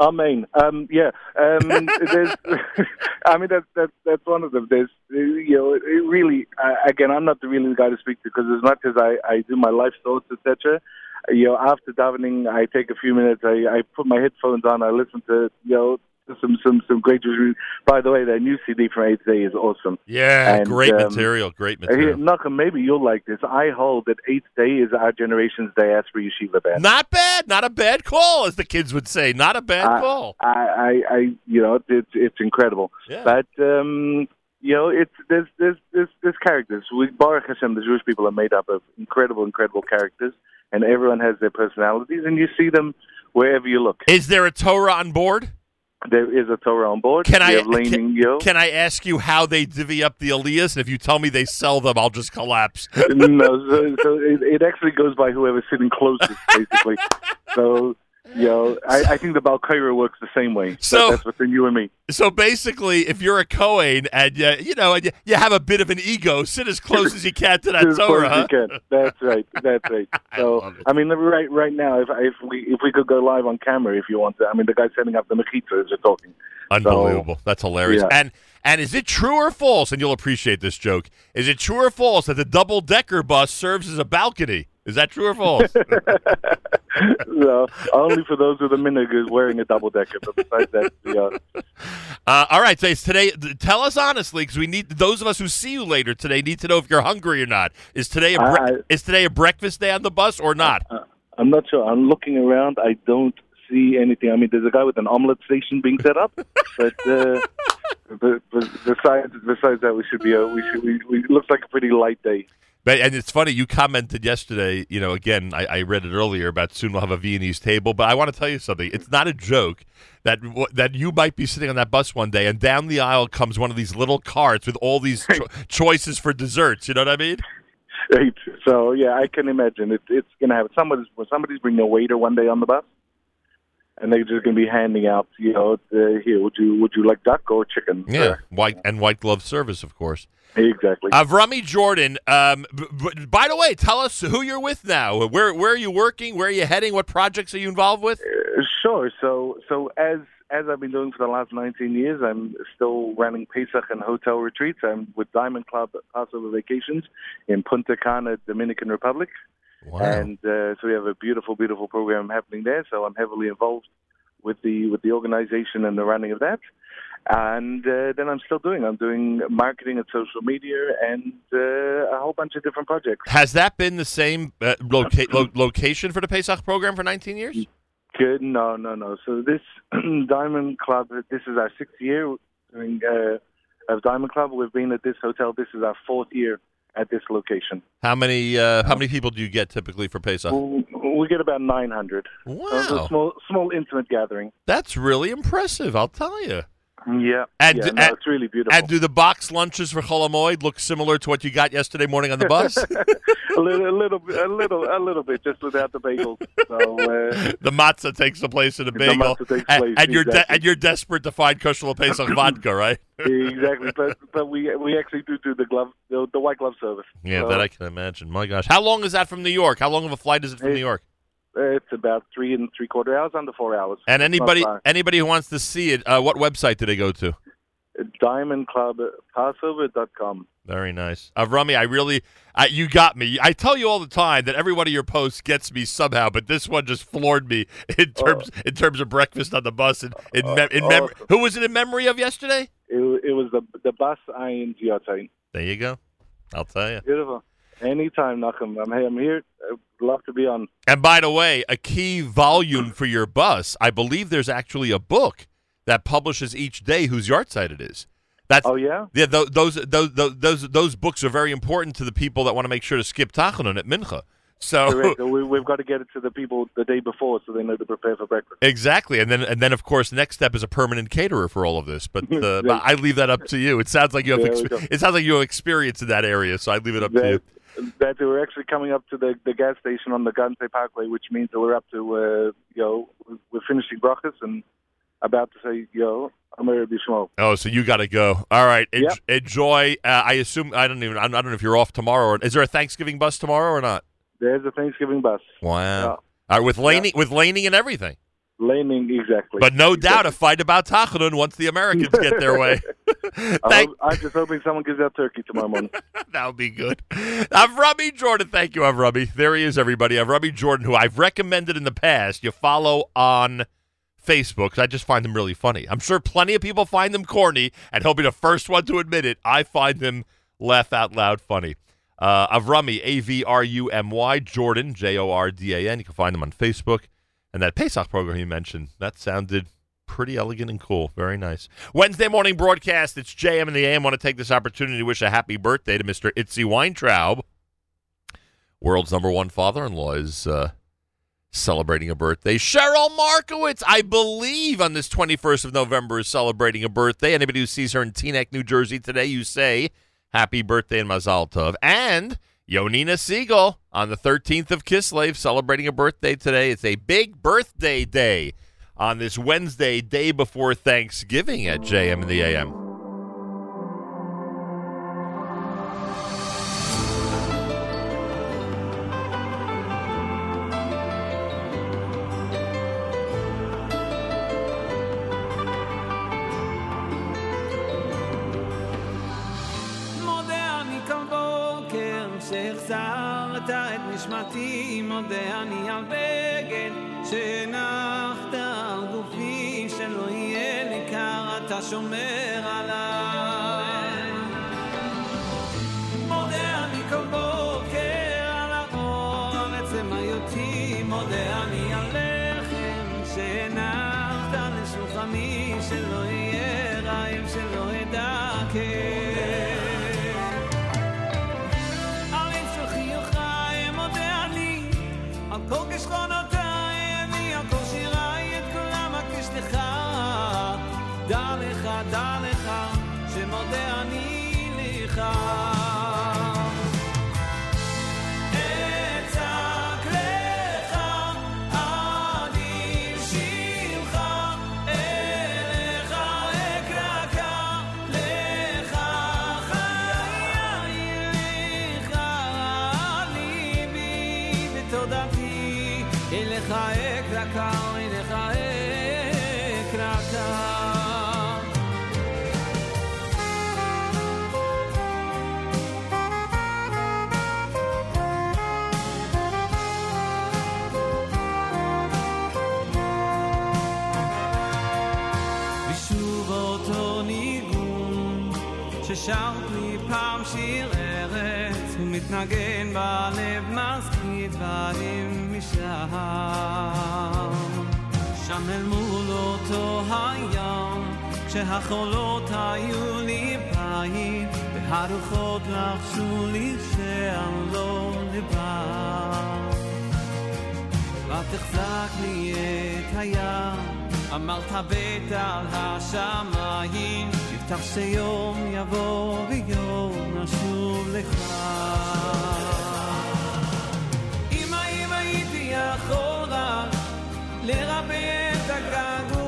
M: Amen. Um, yeah. Um, there's, I mean, that's that's that's one of them. There's, you know, it really. Uh, again, I'm not the really the guy to speak to because as much as I I do my life thoughts, etc. You know, after davening, I take a few minutes. I I put my headphones on. I listen to you know some some some great reviews. By the way, their new CD from Eighth Day is awesome.
E: Yeah,
M: And,
E: great
M: um,
E: material, great
M: Here,
E: material.
M: Nachum, maybe you'll like this. I hold that Eighth Day is our generation's diaspora yeshiva band.
E: Not bad, not a bad call, as the kids would say. Not a bad
M: I-
E: call.
M: I, I, I, you know, it's it's incredible.
E: Yeah.
M: But um, you know, it's there's there's there's, there's characters. We Baruch Hashem, the Jewish people are made up of incredible, incredible characters, and everyone has their personalities, and you see them wherever you look.
E: Is there a Torah on board?
M: There is a Torah on board.
E: Can
M: we
E: I
M: have
E: can, can I ask you how they divvy up the aliyahs? And if you tell me they sell them, I'll just collapse.
M: no, so, so it, it actually goes by whoever's sitting closest, basically. so, know, I, I think the Baal Koreh works the same way.
E: So-
M: that's between you and me.
E: So basically, if you're a Cohen and you, you know and you, you have a bit of an ego, sit as close as you can to that
M: As
E: Torah.
M: as
E: huh?
M: you can. That's right. That's right. So, I, mean, right right now, if if we if we could go live on camera, if you want to, I mean, the guy setting up the mechitzas are talking.
E: Unbelievable. That's hilarious.
M: yeah.
E: And and is it true or false? And you'll appreciate this joke. Is it true or false that the double decker bus serves as a balcony? Is that true or false?
M: so, only for those with a minagis wearing a double decker. But besides that, yeah.
E: Uh, all right, so today. Tell us honestly, because we need those of us who see you later today need to know if you're hungry or not. Is today a bre-
M: I-
E: is today a breakfast day on the bus or not?
M: I'm not sure. I'm looking around. I don't see anything. I mean, there's a guy with an omelet station being set up, but uh, but, but besides besides that, we should be. Uh, we should. We, we it looks like a pretty light day.
E: But and it's funny you commented yesterday. You know, again, I, I read it earlier about soon we'll have a Viennese table. But I want to tell you something. It's not a joke that that you might be sitting on that bus one day, and down the aisle comes one of these little carts with all these cho- choices for desserts. You know what I mean?
M: Right. So yeah, I can imagine it, it's going to have somebody's somebody's bringing a waiter one day on the bus, and they're just going to be handing out. You know, uh, here would you would you like duck or chicken?
E: Yeah, white and white glove service, of course.
M: Exactly.
E: Avrumy Jordan. Um, b- b- by the way, tell us who you're with now. Where where are you working? Where are you heading? What projects are you involved with?
M: Uh, Sure. So, so as as I've been doing for the last 19 years, I'm still running Pesach and hotel retreats. I'm with Diamond Club Passover Vacations in Punta Cana, Dominican Republic, Wow. and uh, so we have a beautiful, beautiful program happening there. So I'm heavily involved with the with the organization and the running of that. And uh, then I'm still doing. I'm doing marketing and social media and uh, a whole bunch of different projects.
E: Has that been the same uh, loca- lo- location for the Pesach program for 19 years?
M: Good. No, no, no. So this Diamond Club, this is our sixth year doing uh, of Diamond Club. We've been at this hotel. This is our fourth year at this location.
E: How many uh, how many people do you get typically for Pesach?
M: We we get about 900.
E: Wow.
M: So small, small, intimate gathering.
E: That's really impressive. I'll tell you.
M: Yeah.
E: And,
M: yeah, no,
E: and-
M: it's really beautiful.
E: And do the box lunches for Chol Hamoed look similar to what you got yesterday morning on the bus?
M: a little, a little, bit- a little, a little bit, just without the bagels. So uh,
E: the matzah takes the place of the
M: The
E: bagel,
M: takes
E: and, and you're de- and you're desperate to find kosher Pesach vodka, right?
M: exactly. But but we we actually do do the glove, the, the white glove service.
E: Yeah,
M: So,
E: that I can imagine. My gosh, how long is that from New York? How long of a flight is it from New York?
M: Uh, It's about three and three quarter hours, under four hours.
E: And anybody anybody who wants to see it, uh, what website do they go to?
M: diamondclubpassover.com.
E: Very nice, Avrumy. I really, I, you got me. I tell you all the time that every one of your posts gets me somehow, but this one just floored me in terms in terms of breakfast on the bus. And in, mem- in mem-
M: awesome.
E: who was it in memory of yesterday?
M: It, it was the the Bas Ayin Giotine.
E: There you go. I'll tell you.
M: Beautiful. Anytime, Nachum. I'm, I'm here. I'd love to be on.
E: And by the way, a key volume for your bus, I believe there's actually a book that publishes each day whose yahrzeit it is. That's,
M: oh yeah,
E: yeah. tho- Those those those those those books are very important to the people that want to make sure to skip Tachanun at Mincha. So
M: Correct. we, we've got to get it to the people the day before so they know to prepare for breakfast.
E: exactly, and then and then of course, next step is a permanent caterer for all of this. But, uh, but I leave that up to you. It sounds like you have
M: There we
E: ex- it sounds like you have experience in that area, so I leave it up to you.
M: That, that we're actually coming up to the, the gas station on the Gante Parkway, which means that we're up to, uh, you know, we're finishing brachas and about to say, yo, I'm ready to be smoked.
E: Oh, so you got to go. All right. En-
M: Yep.
E: Enjoy. Uh, I assume I don't even. I don't know if you're off tomorrow. Or, is there a Thanksgiving bus tomorrow or not?
M: There's a Thanksgiving bus.
E: Wow.
M: Yeah.
E: All right, with leining, with leining and everything.
M: Leining, exactly.
E: But no doubt a fight about Tachanun once the Americans get their way.
M: Hope, I'm just hoping someone gives out turkey tomorrow morning.
E: that would be good. Avrumy Jordan, thank you, Avrumy. There he is, everybody. Avrumy Jordan, who I've recommended in the past. You follow on Facebook I just find them really funny. I'm sure plenty of people find them corny, and he'll be the first one to admit it. I find them laugh out loud funny. Uh, Avrumy, A V R U M Y, Jordan, J O R D A N. You can find them on Facebook. And that Pesach program you mentioned, that sounded pretty elegant and cool. Very nice. Wednesday morning broadcast. It's JM and the AM. want to take this opportunity to wish a happy birthday to Mr. Itzy Weintraub. World's number one father in law is uh, celebrating a birthday. Cheryl Markowitz, I believe, on this 21st of November is celebrating a birthday. Anybody who sees her in Teaneck, New Jersey today, you say happy birthday and Mazal Tov. And Yonina Siegel on the 13th of Kislev celebrating a birthday today. It's a big birthday day on this Wednesday, day before Thanksgiving at JM in the AM.
N: שהחזרת את נשמתי מודה אני על בגד שהנחת על גופי שלא יהיה לי קר אתה שומר עליי ומתנגן בלב מזכיר דברים משם. שם אל מול אותו הים כשהחולות היו לי בית והרוחות לחשו לי שאני לא לבד. ותחזק לי את הים אמרת בית על השמיים הבטח שיום יבוא ויום נשוב לך. אם האם הייתי יכול רק לרפא את הגעגוע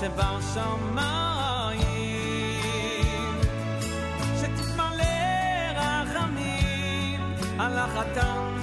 N: שבשמיים שתתמלא רחמים על החתן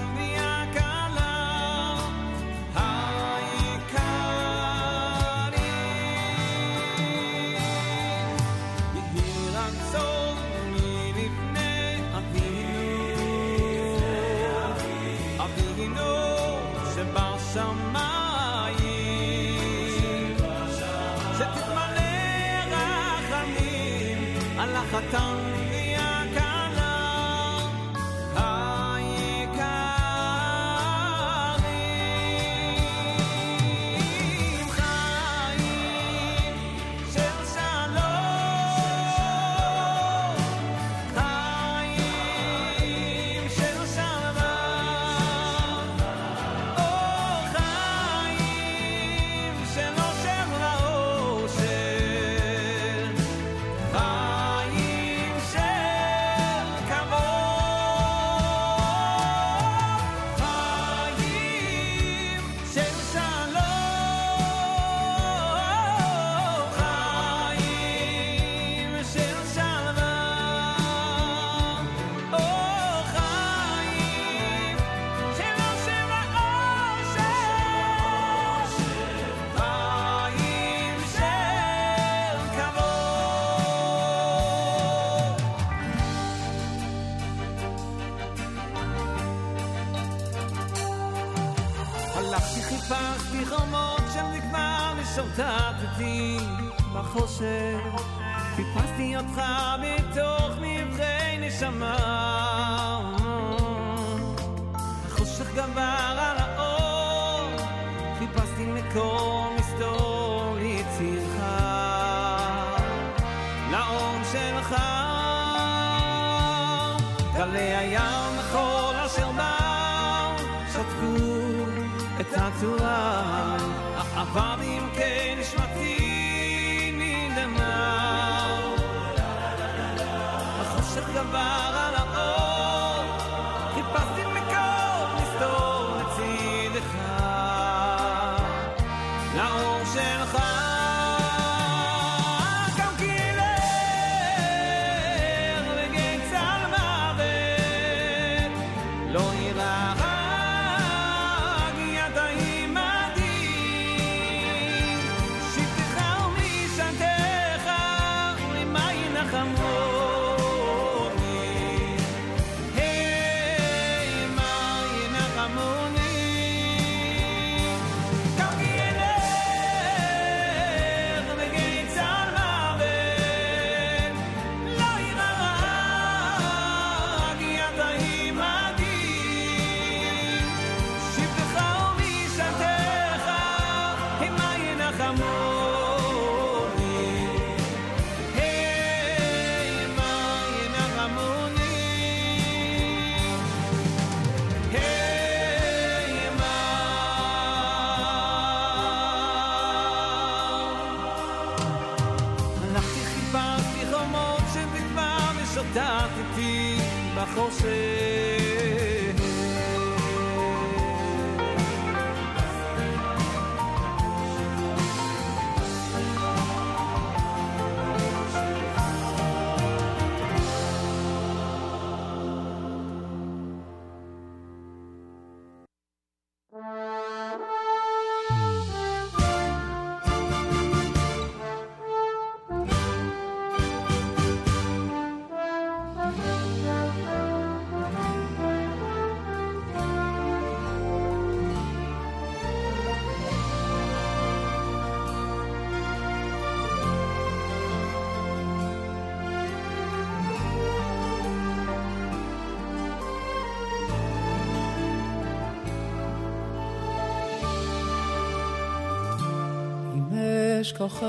O: אשכחך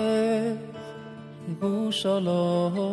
O: ירושלים,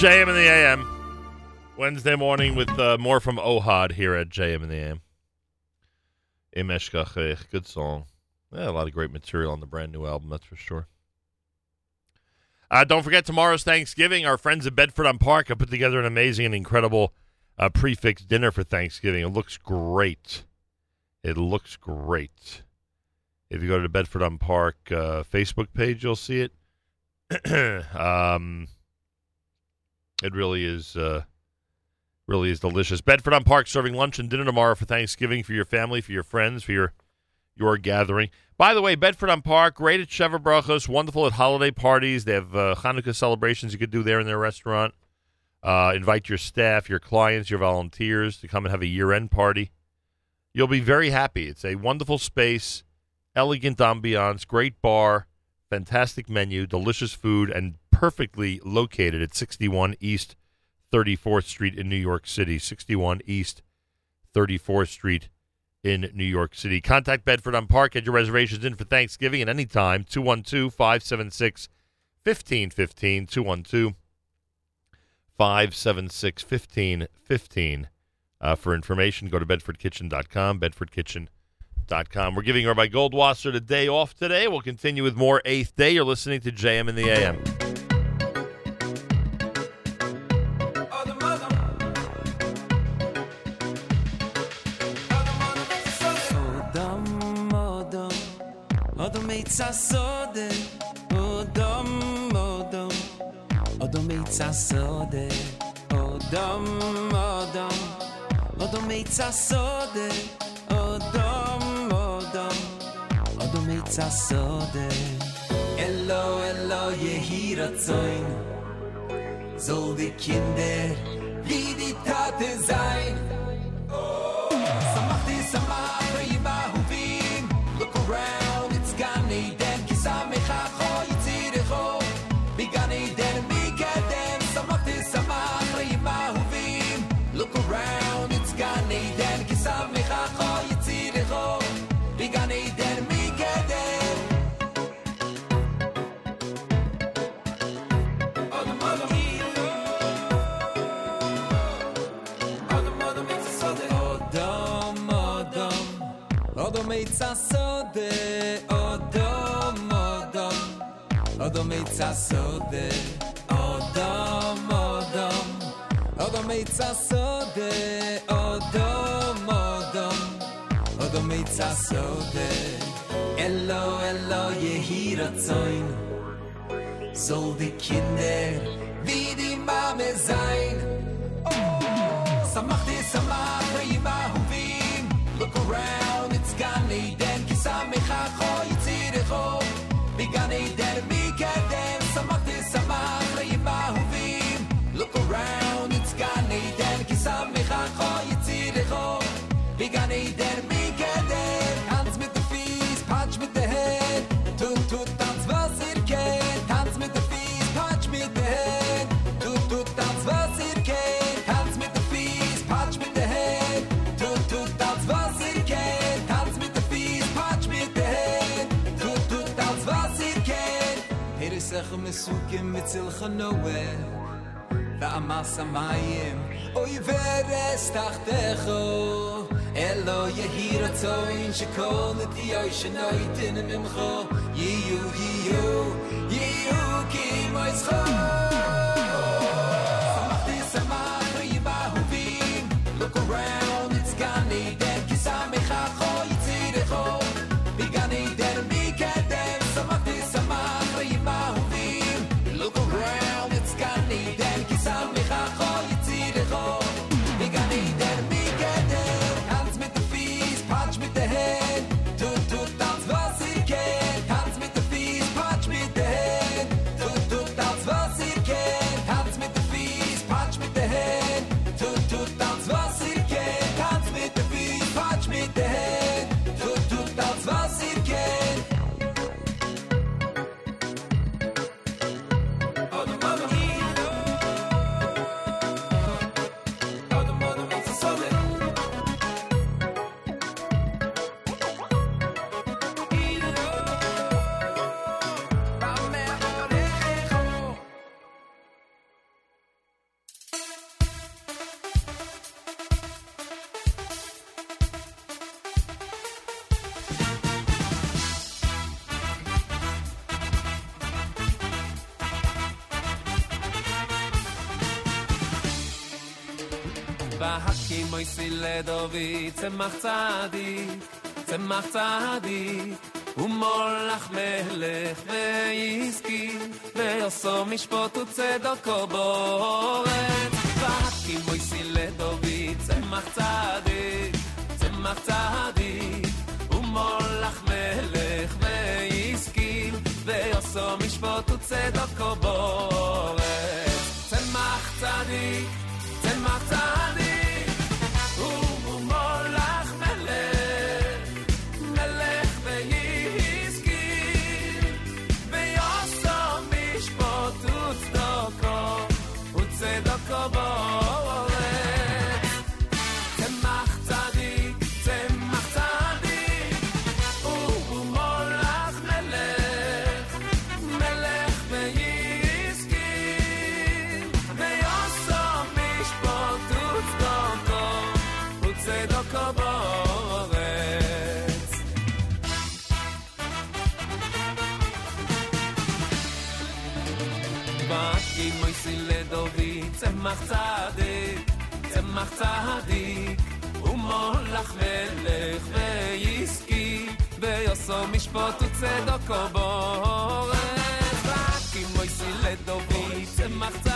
E: JM in the AM. Wednesday morning with uh, more from Ohad here at JM in the AM. Imesh Gachech, good song. Yeah, a lot of great material on the brand new album, that's for sure. Uh, don't forget tomorrow's Thanksgiving. Our friends at Bedford on Park have put together an amazing and incredible uh, prix fixe dinner for Thanksgiving. It looks great. It looks great. If you go to the Bedford on Park uh, Facebook page, you'll see it. um, it really is, uh, really is delicious. Bedford on Park serving lunch and dinner tomorrow for Thanksgiving for your family, for your friends, for your your gathering. By the way, Bedford on Park, great at Sheva Brachos, wonderful at holiday parties. They have uh, Hanukkah celebrations you could do there in their restaurant. Uh, invite your staff, your clients, your volunteers to come and have a year-end party. You'll be very happy. It's a wonderful space, elegant ambiance, great bar, fantastic menu, delicious food, and perfectly located at 61 East 34th Street in New York City. 61 East 34th Street in New York City. Contact Bedford on Park. Get your reservations in for Thanksgiving at any time. 212 576 1515. 212 576 1515. Uh, for information, go to bedfordkitchen.com, We're giving Rabbi Goldwasser the day off today. We'll continue with more Eighth Day. You're listening to JM in the AM.
C: Odom, Odom, Odom Eitz HaSode, Odom, Odom, Odom Eitz HaSode, Odom, Odom, Odom Eitz HaSode, Odom, Adam Adam mit sa sode. Elo elo je hier azoin Zol di kinder Wie di tate sein? Oh Odo meitsa sode, odo modom Odo meitsa sode, odo modom Odo meitsa sode, odo modom Odo meitsa sode, elo elo yehi ratzoin Zol di kinder, vidi mame zayn Kisamecha cho yitzirecho Began Eden mikadem Tanz mit de Fies, patsch mit de Head Tut, tut, tanz was ihr kennt. Tanz mit de Fies, patsch mit de Head Tut, tut, tanz was ihr kennt. Tanz mit de Fies, patsch mit de Head Tut, tut, tanz was ihr kennt. Tanz mit de Fies, patsch mit de Head Tut, tut, tanz was ihr kennt. Hier ist ech mesukim mit Zilchanoe ועמס המים, אוי ורס תחתיכו. אלו יהי רצון שכל נטיוי שנויתן ממכו, יהיו, יהיו, יהיו כמו יצחו. לדובי צמח צדיק, צמח צדיק, ומולך מלך ויסקי, ויוסו משפוט וצדוקו בורץ. והקים מויסי לדובי צמח צדיק, צמח צדיק, ומולך מלך ויסקי, ויוסו משפוט וצדוקו בורץ. צמח צדיק, צמח צדיק, צדיק
F: ומולך מלך ויסקי ויוסו משפוט וצדוקו בורץ ואקי מויסי לדובי צמח צדיק,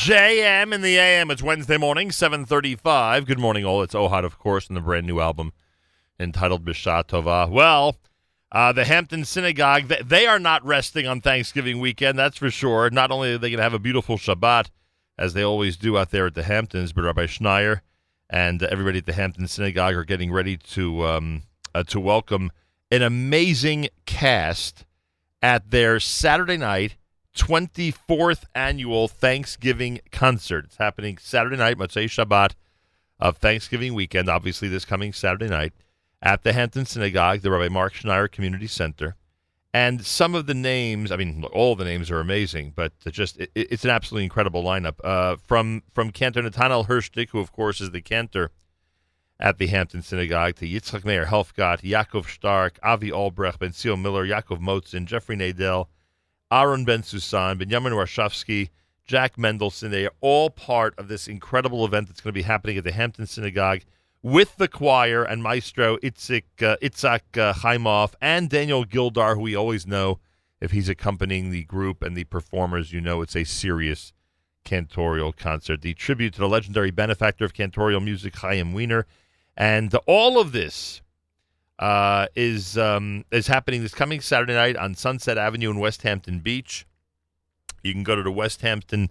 E: JM in the AM. It's Wednesday morning, 735. Good morning, all. It's Ohad, of course, and the brand new album entitled Bishat Tova. Well, uh, the Hampton Synagogue, they, they are not resting on Thanksgiving weekend, that's for sure. Not only are they going to have a beautiful Shabbat, as they always do out there at the Hamptons, but Rabbi Schneier and everybody at the Hampton Synagogue are getting ready to um, uh, to welcome an amazing cast at their Saturday night 24th annual Thanksgiving concert. It's happening Saturday night, Motzei Shabbat of Thanksgiving weekend, obviously this coming Saturday night, at the Hampton Synagogue, the Rabbi Marc Schneier Community Center. And some of the names, I mean, all the names are amazing, but just it, it's an absolutely incredible lineup. Uh, from from Cantor Nathaniel Hershtik, who of course is the cantor at the Hampton Synagogue, to Yitzchak Meir Helfgott, Yaakov Stark, Avi Albrecht, Benzion Miller, Yaakov Motzen, Jeffrey Nadell, Aaron Bensoussan, Benjamin Warshawski, Jack Mendelson. They are all part of this incredible event that's going to be happening at the Hampton Synagogue with the choir and maestro Itzik, uh, Itzhak uh, Chaimov and Daniel Gildar, who we always know if he's accompanying the group and the performers, you know it's a serious cantorial concert. The tribute to the legendary benefactor of cantorial music, Haim Wiener. And all of this uh, is um, is happening this coming Saturday night on Sunset Avenue in Westhampton Beach. You can go to the Westhampton.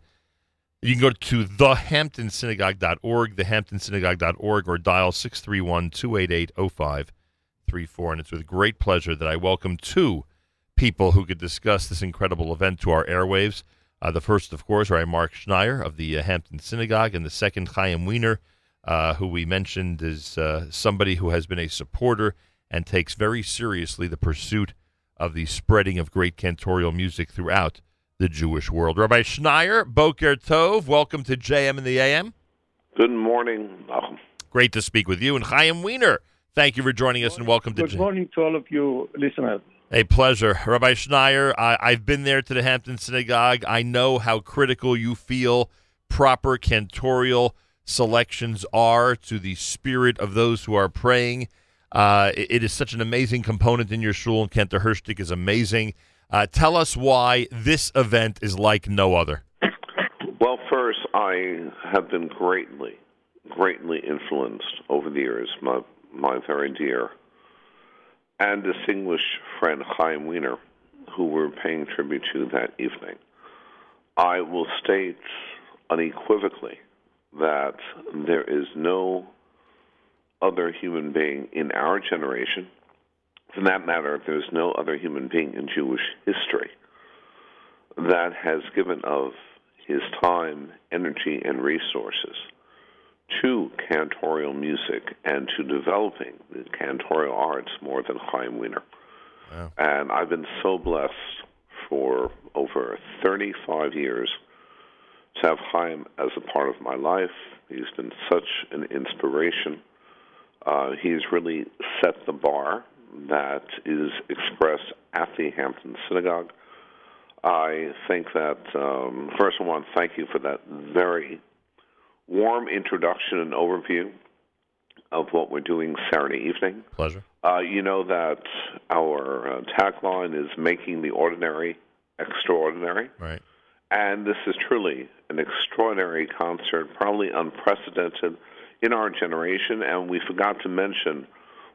E: You can go to thehamptonsynagogue.org, thehamptonsynagogue.org, or dial 631-288-0534. And it's with great pleasure that I welcome two people who could discuss this incredible event to our airwaves. Uh, the first, of course, Rabbi Marc Schneier of the uh, Hampton Synagogue, and the second, Haim Wiener, uh, who we mentioned is uh, somebody who has been a supporter and takes very seriously the pursuit of the spreading of great cantorial music throughout the Jewish world. Rabbi Schneier, Boker Tov, welcome to JM in the AM.
P: Good morning,
E: Great to speak with you. And Haim Wiener, thank you for joining us and welcome to
Q: Good
E: J-
Q: morning to all of you listeners.
E: A pleasure. Rabbi Schneier, I, I've been there to the Hampton Synagogue. I know how critical you feel proper cantorial selections are to the spirit of those who are praying. Uh, it, it is such an amazing component in your shul, and Cantor Hershtik is amazing. Uh, tell us why this event is like no other.
P: Well, first, I have been greatly, greatly influenced over the years. My my very dear and distinguished friend Haim Wiener, who we're paying tribute to that evening. I will state unequivocally that there is no other human being in our generation For that matter, there's no other human being in Jewish history that has given of his time, energy, and resources to cantorial music and to developing the cantorial arts more than Haim Wiener. And I've been so blessed for over 35 years to have Chaim as a part of my life. He's been such an inspiration. Uh, he's really set the bar that is expressed at the Hampton Synagogue. I think that, um, first, I want to thank you for that very warm introduction and overview of what we're doing Saturday evening.
E: Pleasure.
P: Uh, you know that our uh, tagline is making the ordinary extraordinary.
E: Right.
P: And this is truly an extraordinary concert, probably unprecedented in our generation. And we forgot to mention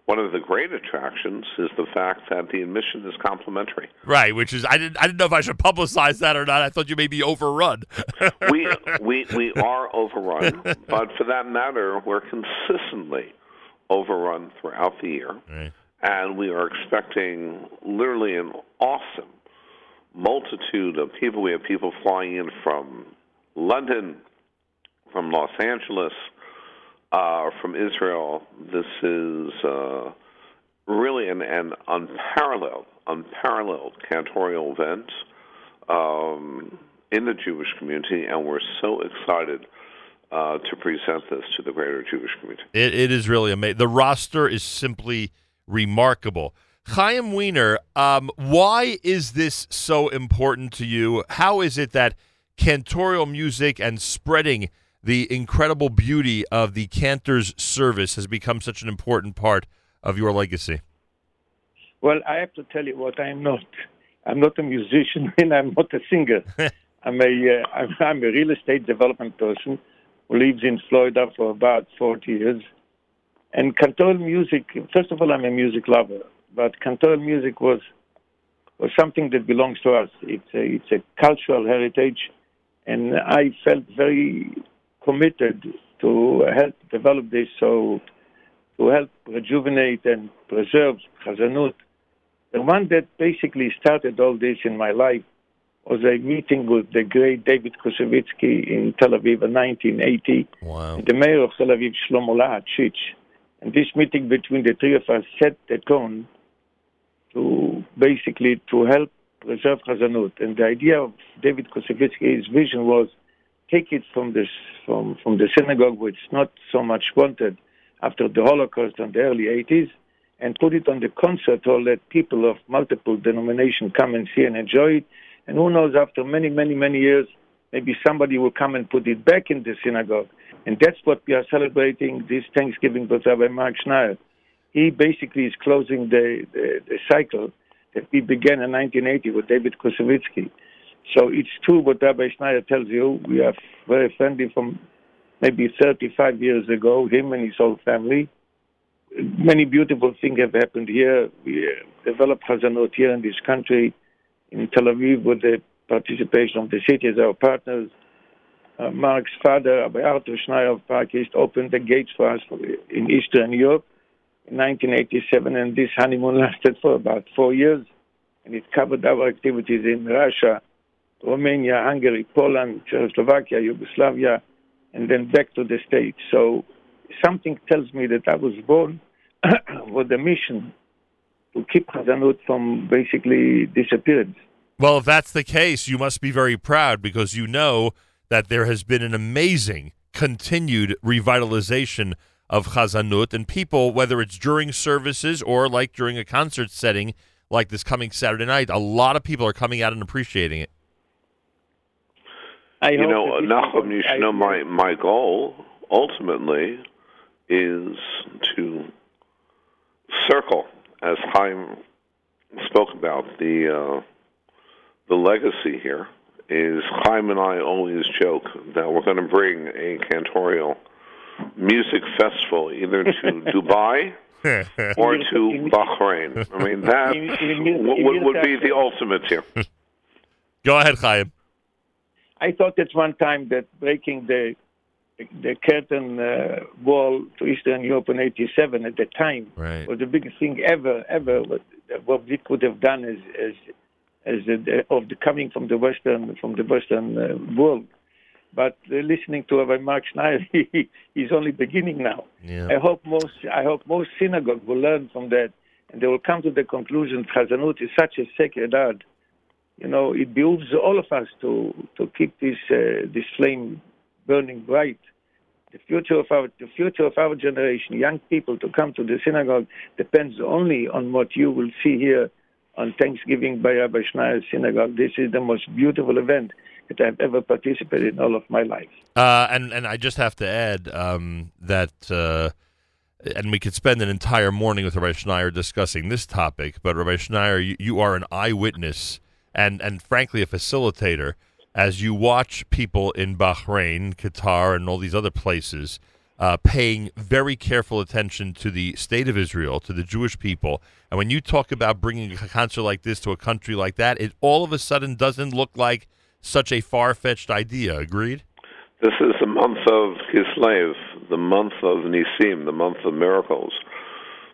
P: one of the great attractions is the fact that the admission is complimentary.
E: Right, which is I didn't I didn't know if I should publicize that or not. I thought you may be overrun.
P: we we we are overrun, but for that matter, we're consistently overrun throughout the year,
E: Right.
P: and we are expecting literally an awesome multitude of people. We have people flying in from London, from Los Angeles, uh, from Israel. This is uh, really an, an unparalleled, unparalleled cantorial event um, in the Jewish community, and we're so excited uh, to present this to the greater Jewish community.
E: It, it is really amazing. The roster is simply remarkable. Haim Wiener, um, why is this so important to you? How is it that cantorial music and spreading the incredible beauty of the cantor's service has become such an important part of your legacy?
Q: Well, I have to tell you what I'm not. I'm not a musician and I'm not a singer. I'm a uh, I'm, I'm a real estate development person who lives in Florida for about 40 years. And cantorial music, first of all, I'm a music lover, but cantorial music was was something that belongs to us. It's a, it's a cultural heritage, and I felt very committed to help develop this, so to help rejuvenate and preserve Chazanut. The one that basically started all this in my life was a meeting with the great David Koussevitzky in Tel Aviv in 1980.
E: Wow.
Q: The mayor of Tel Aviv, Shlomo Lahachich. And this meeting between the three of us set the tone to basically to help preserve Chazanut. And the idea of David Koussevitzky's vision was take it from this from, from the synagogue, which is not so much wanted after the Holocaust in the early 80s, and put it on the concert hall that people of multiple denominations come and see and enjoy it. And who knows, after many, many, many years, maybe somebody will come and put it back in the synagogue. And that's what we are celebrating this Thanksgiving with Rabbi Marc Schneier. He basically is closing the, the, the cycle that we began in 1980 with David Koussevitzky. So it's true what Rabbi Schneier tells you. We are very friendly from maybe 35 years ago, him and his whole family. Many beautiful things have happened here. We uh, developed Chazanut here in this country, in Tel Aviv, with the participation of the city as our partners. Uh, Marc's father, Rabbi Arthur Schneier of East, opened the gates for us in Eastern Europe in 1987, and this honeymoon lasted for about four years, and it covered our activities in Russia, Romania, Hungary, Poland, Czechoslovakia, Yugoslavia, and then back to the States. So something tells me that I was born with a mission to keep Hazanut from basically disappearance.
E: Well, if that's the case, you must be very proud because you know that there has been an amazing continued revitalization of Chazanut, and people, whether it's during services or like during a concert setting like this coming Saturday night, a lot of people are coming out and appreciating it.
Q: I
P: you
Q: hope
P: know,
Q: that this
P: Nachum, you should know my, my goal ultimately is to circle, as Chaim spoke about, the uh, the legacy here. Is Chaim and I always joke that we're going to bring a cantorial music festival either to Dubai or to Bahrain. I mean, that would, would be the ultimate here.
E: Go ahead, Chaim.
Q: I thought at one time that breaking the the, curtain uh, wall to Eastern Europe in '87 at the time
E: Right.
Q: was the biggest thing ever, ever. What, what we could have done as as as the, of the coming from the Western from the Western uh, world. But uh, listening to Rabbi Marc Schneier, he, he's only beginning now.
E: Yeah.
Q: I hope most I hope most synagogues will learn from that, and they will come to the conclusion that Chazanut is such a sacred art. You know, it behooves all of us to to keep this uh, this flame burning bright. The future of our the future of our generation, young people to come to the synagogue, depends only on what you will see here on Thanksgiving by Rabbi Schneier's synagogue. This is the most beautiful event that I've ever participated in all of my life.
E: Uh, and and I just have to add um, that, uh, and we could spend an entire morning with Rabbi Schneier discussing this topic. But Rabbi Schneier, you, you are an eyewitness and and frankly a facilitator as you watch people in Bahrain, Qatar, and all these other places. Uh, paying very careful attention to the state of Israel, to the Jewish people, and when you talk about bringing a concert like this to a country like that, it all of a sudden doesn't look like such a far-fetched idea. Agreed?
P: This is the month of Kislev, the month of Nisim, the month of miracles.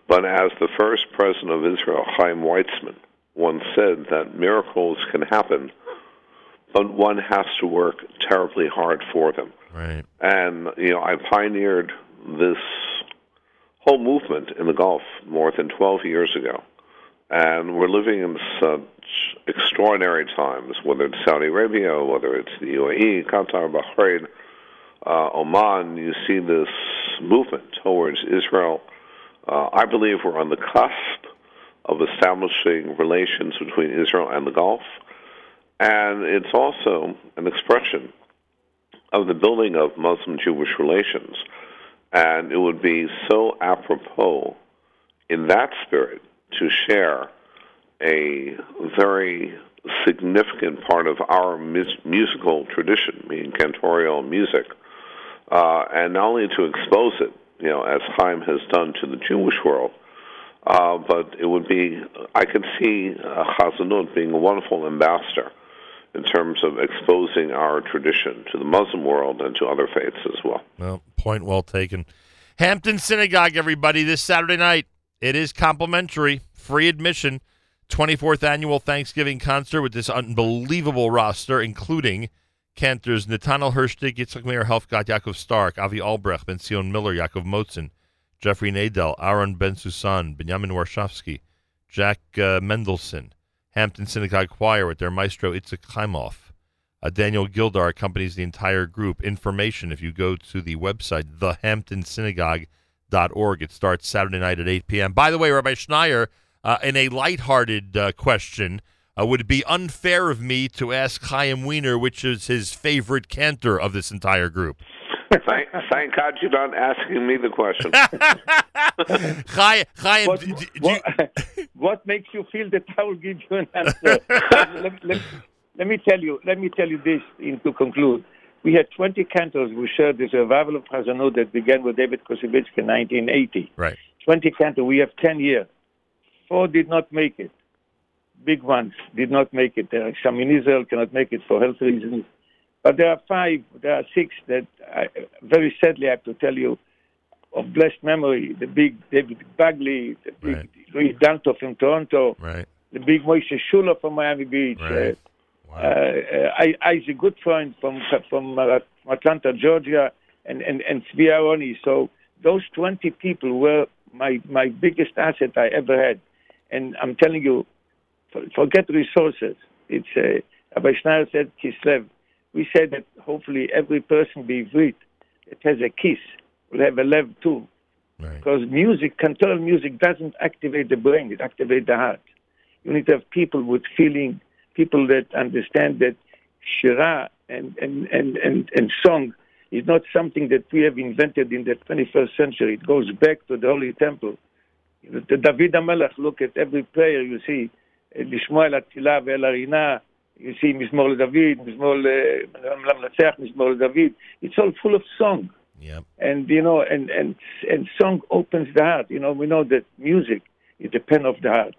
P: But as the first president of Israel, Chaim Weizmann, once said that miracles can happen, but one has to work terribly hard for them.
E: Right.
P: And, you know, I pioneered this whole movement in the Gulf more than 12 years ago. And we're living in such extraordinary times, whether it's Saudi Arabia, whether it's the UAE, Qatar, Bahrain, uh, Oman, you see this movement towards Israel. Uh, I believe we're on the cusp of establishing relations between Israel and the Gulf. And it's also an expression of the building of Muslim Jewish relations. And it would be so apropos in that spirit to share a very significant part of our mus- musical tradition, meaning cantorial music, uh, and not only to expose it, you know, as Chaim has done to the Jewish world, uh, but it would be, I could see uh, Chazanut being a wonderful ambassador in terms of exposing our tradition to the Muslim world and to other faiths as well.
E: Well, point well taken. Hampton Synagogue, everybody, this Saturday night. It is complimentary, free admission. 24th annual Thanksgiving concert with this unbelievable roster, including Cantors Nathaniel Hershtik, Yitzchak Meir Helfgott, Yaakov Stark, Avi Albrecht, Benzion Miller, Yaakov Motzen, Jeffrey Nadel, Aaron Bensoussan, Benjamin Warshawski, Jack uh, Mendelson, Hampton Synagogue Choir with their maestro Itzik Chaimoff. Uh, Daniel Gildar accompanies the entire group. Information if you go to the website, thehamptonsynagogue.org. It starts Saturday night at 8 p.m. By the way, Rabbi Schneier, uh, in a lighthearted uh, question, uh, would it be unfair of me to ask Haim Wiener which is his favorite cantor of this entire group?
P: Thank, thank God you're not asking me the question.
E: Chaim, Chaim
Q: what,
E: d- d- do
Q: what, what makes you feel that I will give you an answer? let, let- let me tell you. Let me tell you this. In, to conclude, we had 20 cantors who shared this revival of Chazanut that began with David Koussevitzky in 1980.
E: Right.
Q: 20 cantors. We have 10 years. Four did not make it. Big ones did not make it. Uh, there are some in Israel cannot make it for health reasons. But there are five, there are six that I, very sadly I have to tell you of blessed memory. The big David Bagley, the big Louis Danto from Toronto,
E: right.
Q: the big Moshe Schuler from Miami Beach,
E: Right.
Q: uh, uh, uh, I- Isaac Goodfriend from from uh, Atlanta, Georgia, and and and Tzvi Aaroni. So those 20 people were my my biggest asset I ever had, and I'm telling you, forget resources. It's uh, Rabbi said Kislev we said that hopefully every person be with it has a kiss will have a love too. Right. Because music, cantorial music, doesn't activate the brain; it activates the heart. You need to have people with feeling, people that understand that shira and, and, and, and, and song is not something that we have invented in the 21st century. It goes back to the Holy Temple. The David Amalek, look at every prayer you see, Lishmael Atila VeLarina see Mizmor David, Mizmor Lamnatzeach, Mizmor David. It's all full of song. And you know, and and and song opens the heart. You know, we know that music is the pen of the heart.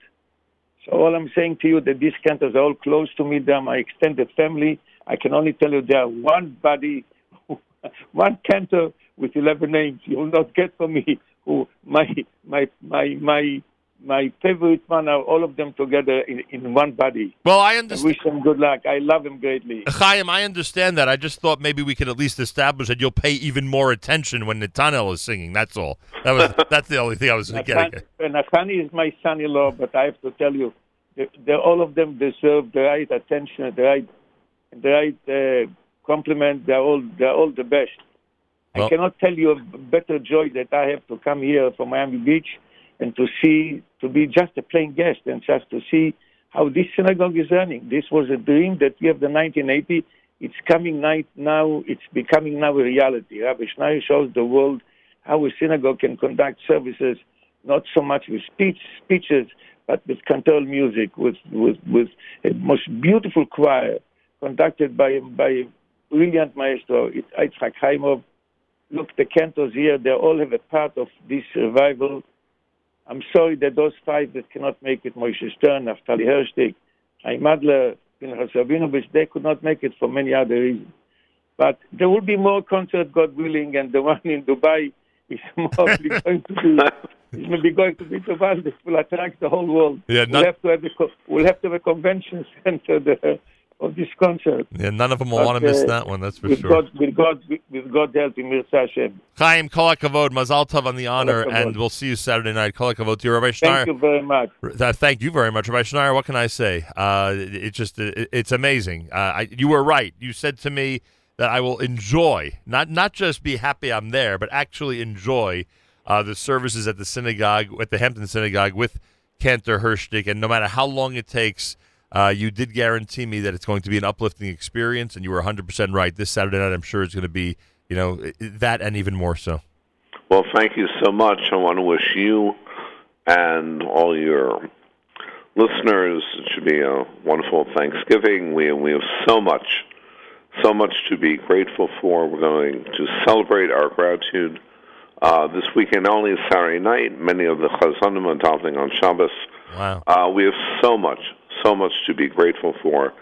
Q: So all I'm saying to you that these cantors are all close to me. They're my extended family. I can only tell you they are one body, one cantor with eleven names. You will not get from me who my my my my my favorite one are all of them together in, in one body.
E: Well, I
Q: I
E: understand.
Q: wish them good luck. I love them greatly.
E: Chaim, I understand that. I just thought maybe we could at least establish that you'll pay even more attention when Netanel is singing. That's all. That was that's the only thing I was getting. at.
Q: Nathan- is my son-in-law, but I have to tell you, they, they, all of them deserve the right attention, the right, the right uh, compliment. They're all, they're all the best. I cannot tell you a better joy that I have to come here from Miami Beach and to see, to be just a plain guest and just to see how this synagogue is running. This was a dream that we have the 1980. It's coming night now. It's becoming now a reality. Rabbi Schneier shows the world how a synagogue can conduct services, not so much with speech, speeches, but with cantor music, with, with, with a most beautiful choir conducted by, by a brilliant maestro, Yitzhak Haimov. Look, the cantors here, they all have a part of this revival. I'm sorry that those five that cannot make it, Moshe Stern, Naftali Hershtik, Chaim Adler, Pinchas Rabinovich, they could not make it for many other reasons. But there will be more concert, God willing, and the one in Dubai is probably going to be is maybe going to be the one that will attract the whole world.
E: Yeah,
Q: we'll have to have a we'll have to have a convention center there of this concert.
E: Yeah, none of them will
Q: But,
E: want to miss
Q: uh,
E: that one. That's for
Q: with
E: sure.
Q: God, with God, with God helping Mirza Hashem.
E: Chaim, kol hakavod, mazal tov on the honor, and we'll see you Saturday night. Kol hakavod to you, Rabbi Schneier.
Q: Thank you very much.
E: Uh, thank you very much, Rabbi Schneier. What can I say? Uh, it, it just it, it's amazing. Uh, I, you were right. You said to me that I will enjoy not not just be happy I'm there, but actually enjoy uh, the services at the synagogue at the Hampton Synagogue with Cantor Hershtik. And no matter how long it takes, uh, you did guarantee me that it's going to be an uplifting experience, and you were 100 percent right. This Saturday night, I'm sure it's going to be you know that and even more so.
P: Well, thank you so much. I want to wish you and all your listeners it should be a wonderful Thanksgiving. We we have so much, so much to be grateful for. We're going to celebrate our gratitude uh, this weekend. Only Saturday night. Many of the chazanim are davening on Shabbos.
E: Wow.
P: Uh, we have so much, so much to be grateful for.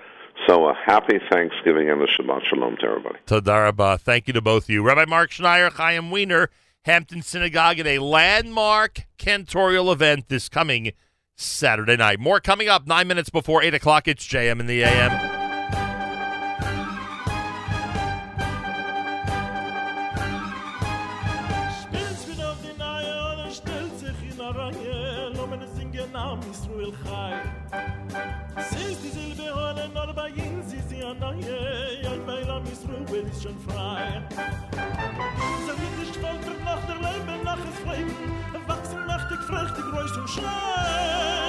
P: So a happy Thanksgiving and a Shabbat Shalom to everybody.
E: Tadarabah. Thank you to both of you. Rabbi Marc Schneier, Haim Wiener, Hampton Synagogue at a landmark cantorial event this coming Saturday night. More coming up nine minutes before 8 o'clock. It's JM in the AM.
R: Spitz mit auf die Nahe und stellt sich in der Reihe, lo men singen am Israel Chai. Siehst die Silberhörner noch bei ihnen, sie sie an neue, ein Weil am Israel ist schon frei. So wird nicht foltert nach der Leben, nach es Leben, wachsen nach die Früchte, Geräusch und Schrei.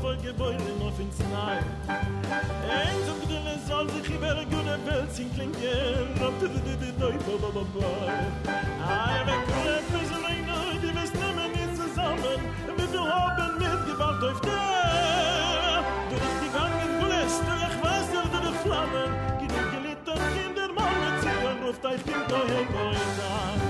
R: voll gebäude noch ins nein. Eins und du lässt all die gune Welt sing klingen ob du du du du du ba ba ba ba i am a christmas rein, no du bist nimmer nicht zusammen. Wir du haben mit gewalt auf der. Du bist die Gangen bullest du ich weiß du du flammen. Gib dir die tochter mal mit sie ruft ich Kind, da hin bei dir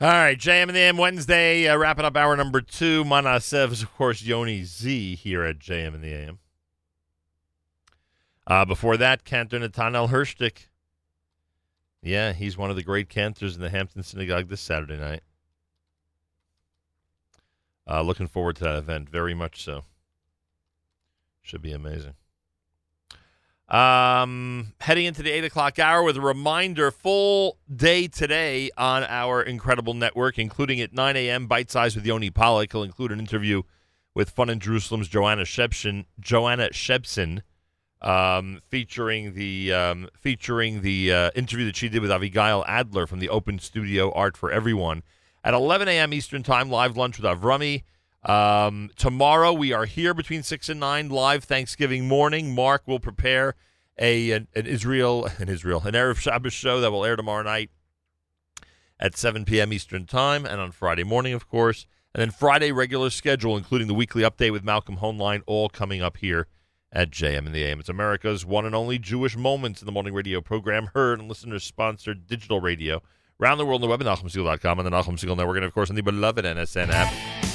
E: All right, JM in the AM Wednesday, uh, wrapping up hour number two. Manasev is, of course, Yoni Z here at JM in the AM. Uh, before that, Cantor Nathaniel Hershtik. Yeah, he's one of the great cantors in the Hampton Synagogue this Saturday night. Uh, looking forward to that event very much so. Should be amazing. Um, heading into the eight o'clock hour with a reminder: full day today on our incredible network, including at 9 a.m. Bite Size with Yoni Pollock. He'll include an interview with Fun in Jerusalem's Joanna Shebson, Joanna Shebson, um, featuring the um, featuring the uh, interview that she did with Avigail Adler from the Open Studio Art for Everyone at 11 a.m. Eastern Time. Live lunch with Avrumy. Um, tomorrow we are here between six and nine live Thanksgiving morning. Mark will prepare a an, an Israel an Israel an Erev Shabbos show that will air tomorrow night at 7 p.m. Eastern Time and on Friday morning, of course. And then Friday regular schedule, including the weekly update with Malcolm Hoenlein, all coming up here at JM in the AM. It's America's one and only Jewish Moments in the Morning Radio program, heard and listener-sponsored digital radio around the world on the web at NachumSegal.com and the Nachum Segal Network, and of course on the beloved NSN app.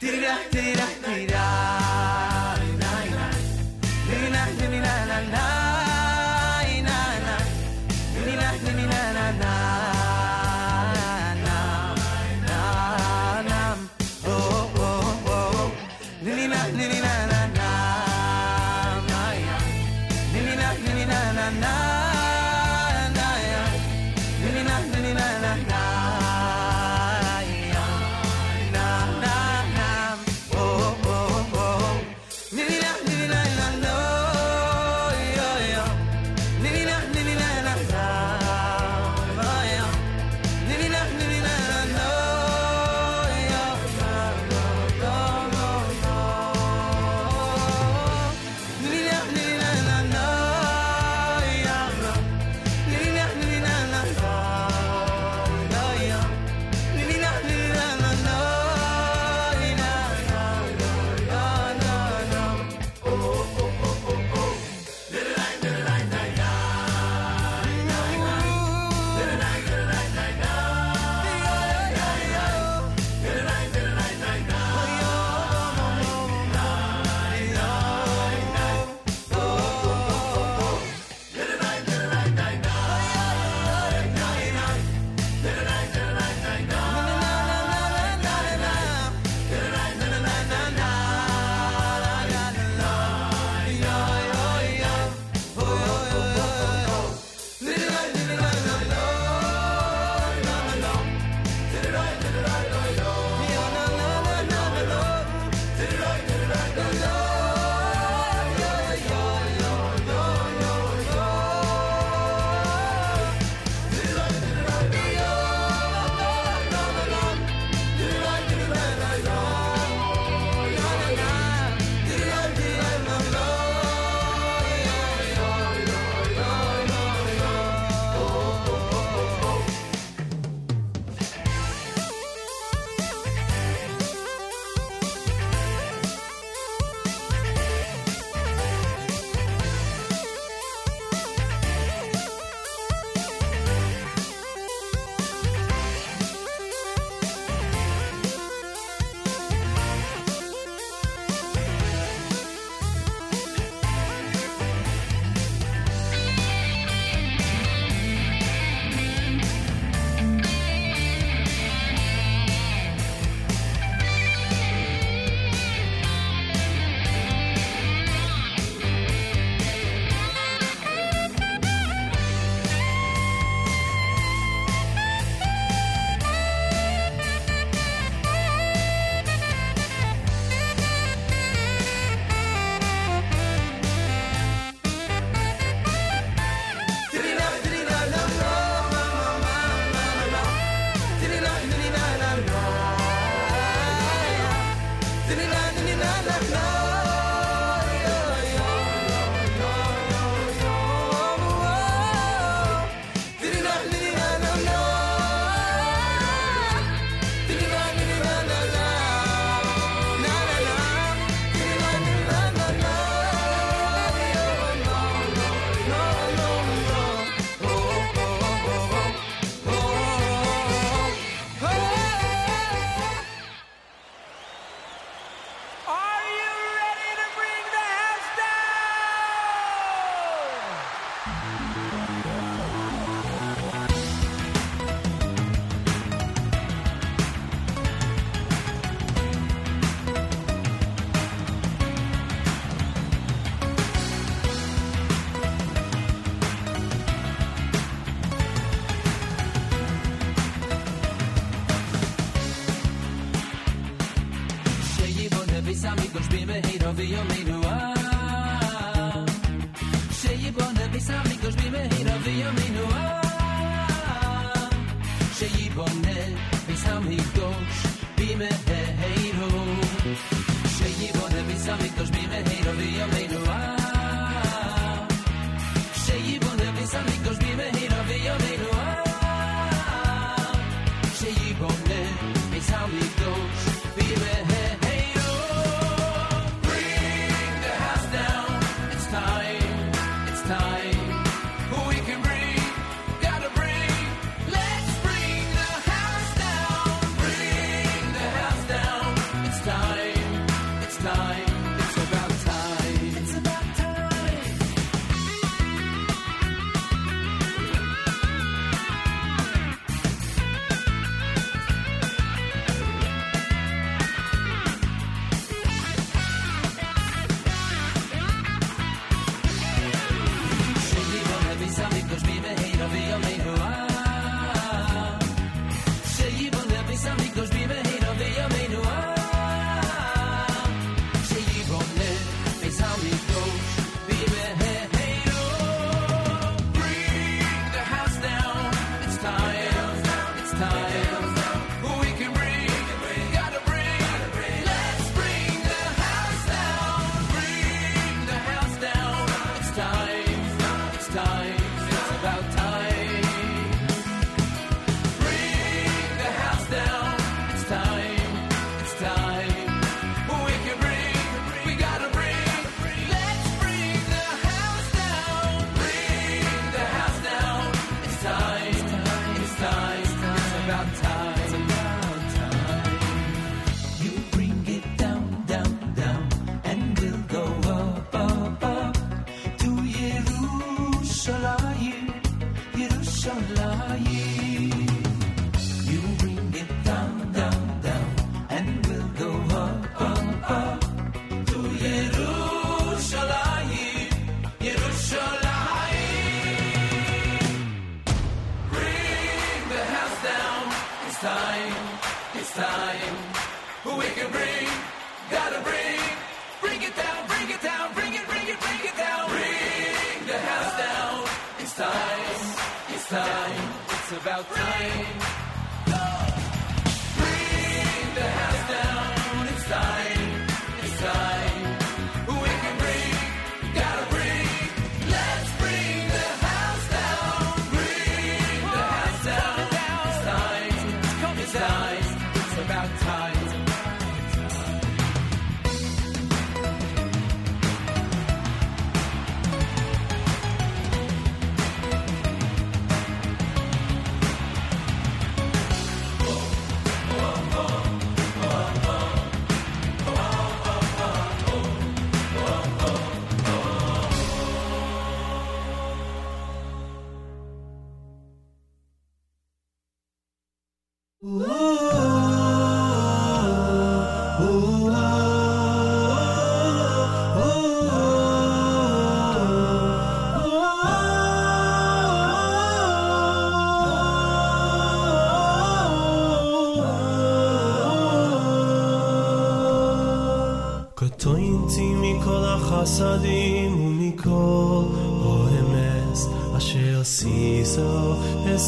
C: Atzileni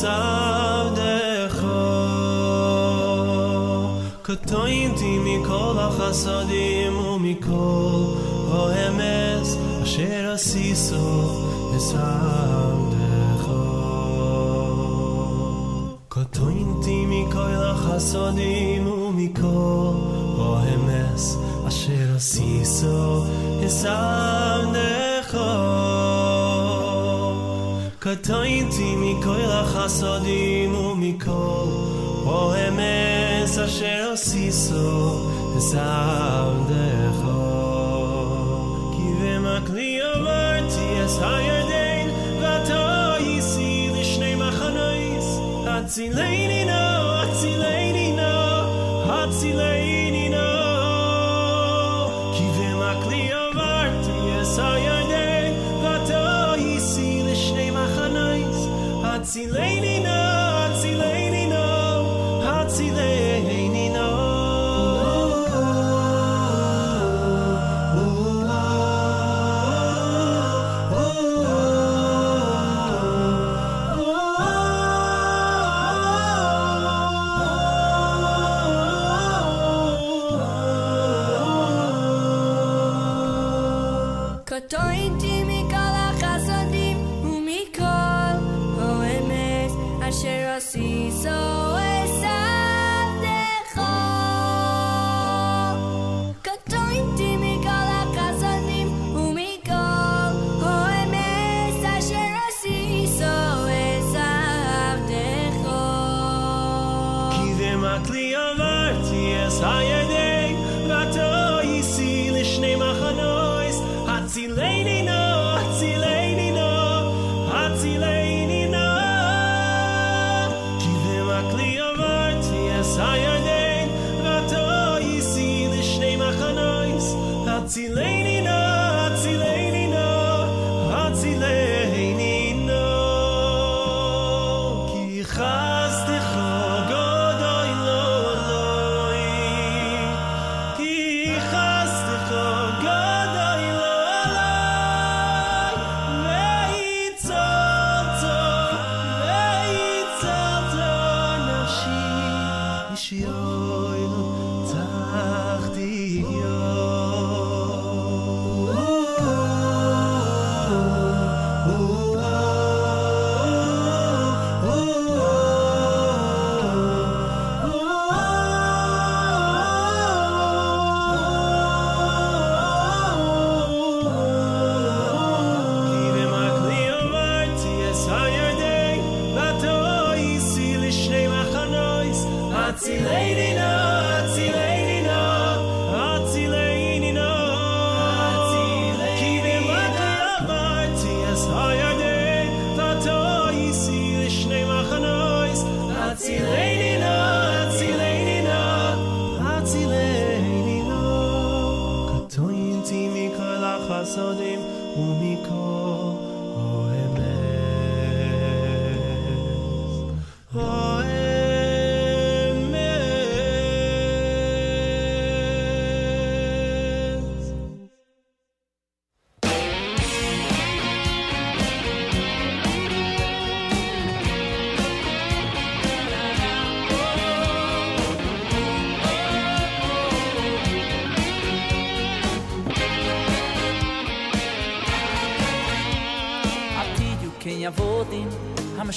C: sav de kho kotoynti mi kol
S: ותוינתי מכל החסדים ומכל, או אמס אשר עשיסו,
B: וזהב.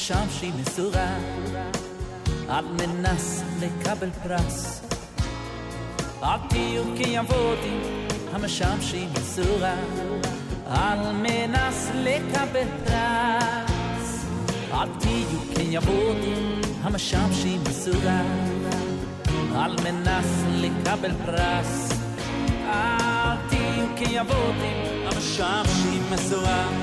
B: שם שהיא מסורה. את מנס לקבל פרס. עתיו כי יבודי המשם שהיא מסורה. על מנס לקבל פרס. עתיו כי יבודי המשם שהיא מסורה. על מנס לקבל פרס. עתיו כי יבודי המשם שהיא מסורה.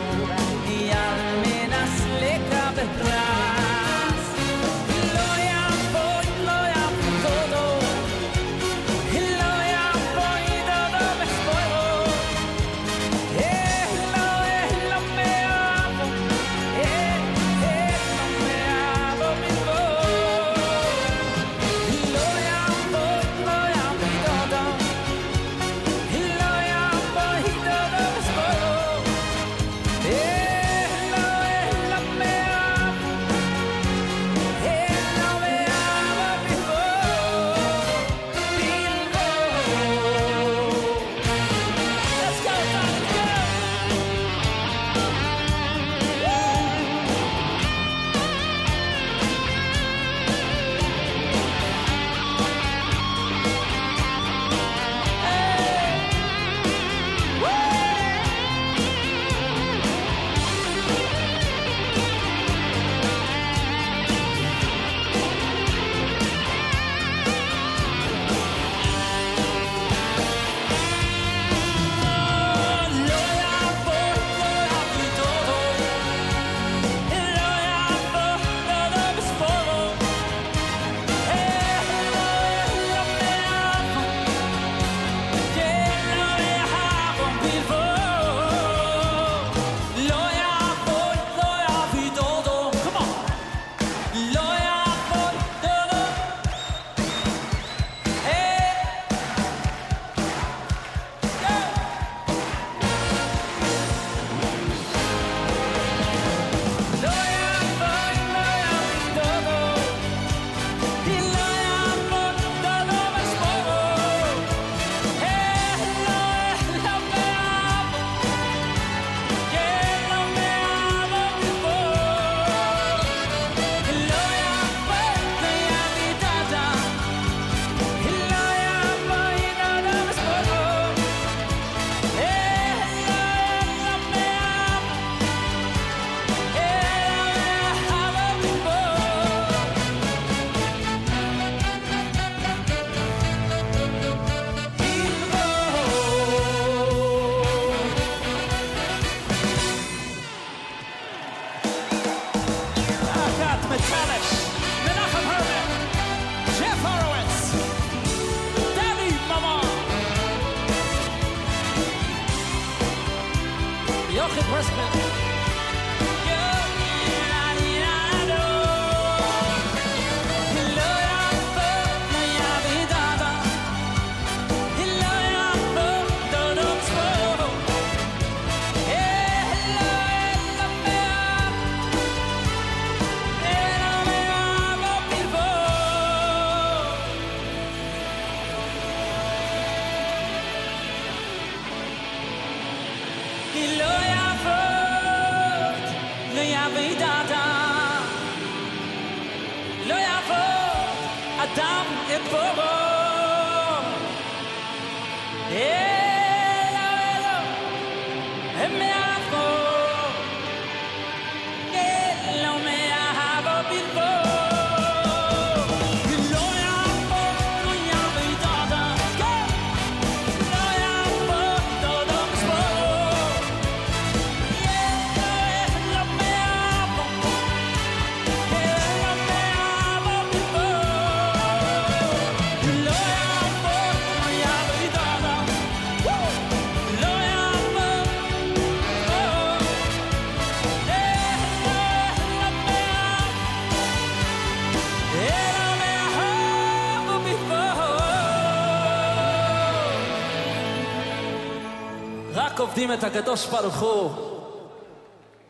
B: עובדים את הקדוש ברוך הוא,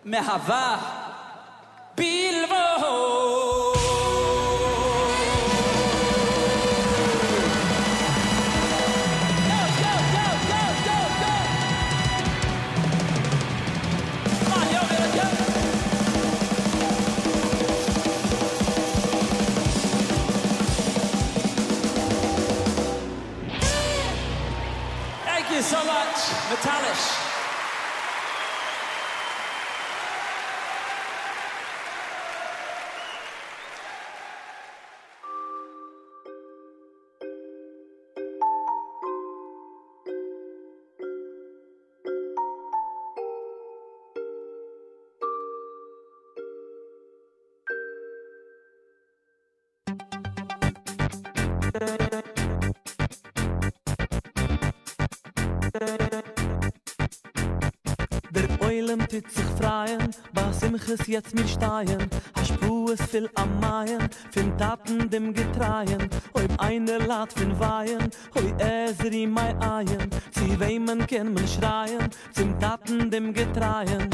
B: מהווה
T: es jetzt mit Steien, hast du es viel am Maien, fin Taten dem Getreien, oi eine Lat fin Weien, oi Ezri in mei Eien, zieh wem man kann man schreien, zum Taten dem Getreien.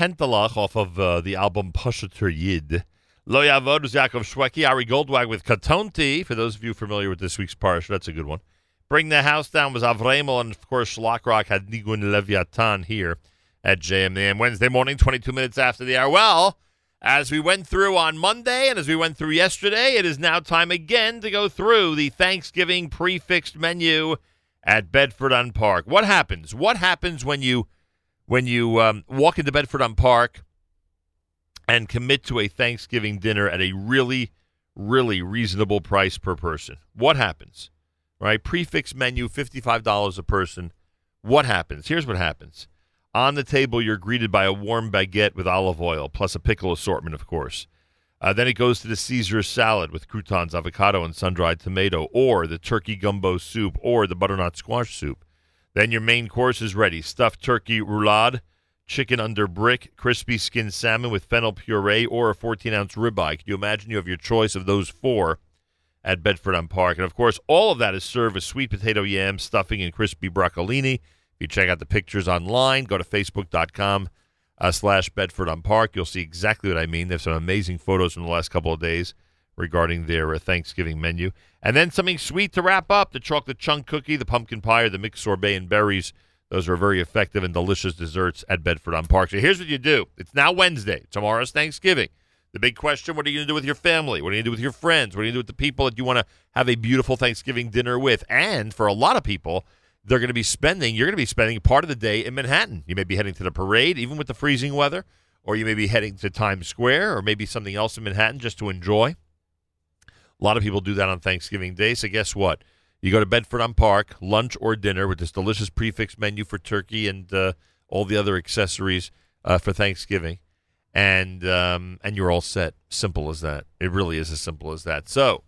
E: Lipa Hentelach off of uh, the album Pusheter Yid. Lo Yavod Yaakov Shwekey, Ari Goldwag with Katonti. For those of you familiar with this week's parsha, that's a good one. Bring the House Down was Avremel, and of course Shlock Rock had Nigun Leviatan here at JM Wednesday morning, 22 minutes after the hour. Well, as we went through on Monday and as we went through yesterday, it is now time again to go through the Thanksgiving prix fixe menu at Bedford on Park. What happens? What happens when you when you um, walk into Bedford on Park and commit to a Thanksgiving dinner at a really, really reasonable price per person? What happens? Right? Prix fixe menu, $55 a person. What happens? Here's what happens. On the table, you're greeted by a warm baguette with olive oil, plus a pickle assortment, of course. Uh, then it goes to the Caesar salad with croutons, avocado, and sun dried tomato, or the turkey gumbo soup, or the butternut squash soup. Then your main course is ready stuffed turkey roulade, chicken under brick, crispy skinned salmon with fennel puree, or a 14 ounce ribeye. Can you imagine you have your choice of those four at Bedford on Park? And of course, all of that is served with sweet potato yam, stuffing, and crispy broccolini. If you check out the pictures online, go to facebook.com uh, slash Bedford on Park. You'll see exactly what I mean. There's some amazing photos from the last couple of days regarding their uh, Thanksgiving menu. And then something sweet to wrap up the chocolate chunk cookie, the pumpkin pie, or the mixed sorbet and berries. Those are very effective and delicious desserts at Bedford on Park. So here's what you do it's now Wednesday. Tomorrow's Thanksgiving. The big question what are you going to do with your family? What are you going to do with your friends? What are you going to do with the people that you want to have a beautiful Thanksgiving dinner with? And for a lot of people, they're going to be spending, you're going to be spending part of the day in Manhattan. You may be heading to the parade, even with the freezing weather, or you may be heading to Times Square, or maybe something else in Manhattan just to enjoy. A lot of people do that on Thanksgiving Day. So guess what? You go to Bedford on Park, lunch or dinner with this delicious prix fixe menu for turkey and uh, all the other accessories uh, for Thanksgiving, and um, and you're all set. Simple as that. It really is as simple as that. So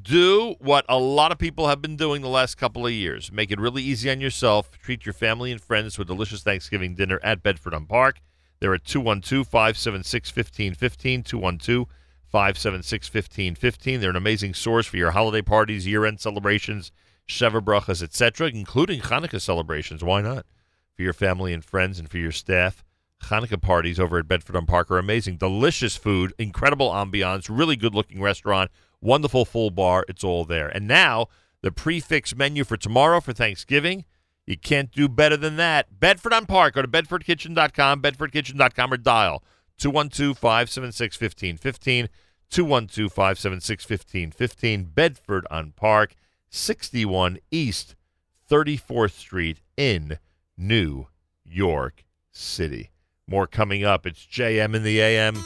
E: do what a lot of people have been doing the last couple of years. Make it really easy on yourself. Treat your family and friends to a delicious Thanksgiving dinner at Bedford on Park. They're at 212 576 1515. 212 576 1515. They're an amazing source for your holiday parties, year end celebrations, Sheva Brachas, etc., including Hanukkah celebrations. Why not? For your family and friends and for your staff. Hanukkah parties over at Bedford on Park are amazing. Delicious food, incredible ambiance, really good looking restaurant, wonderful full bar. It's all there. And now, the prix fixe menu for tomorrow for Thanksgiving. You can't do better than that. Bedford on Park. Go to bedfordkitchen.com, bedfordkitchen.com, or dial 212 576 1515. 212 576 1515. Bedford on Park, 61 East 34th Street in New York City. More coming up. It's JM in the AM.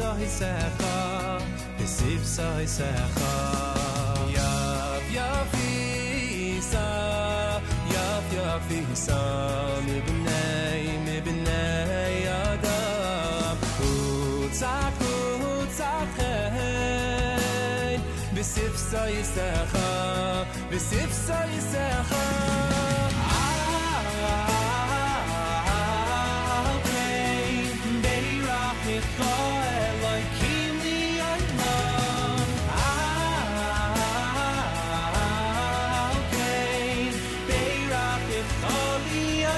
C: soy secha Besiv soy secha. Yav yav isa Yav yav isa Mi b'nei mi b'nei adam.
A: Utsak utsak hein
U: Besiv soy secha
A: Besiv soy sai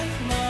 A: Ah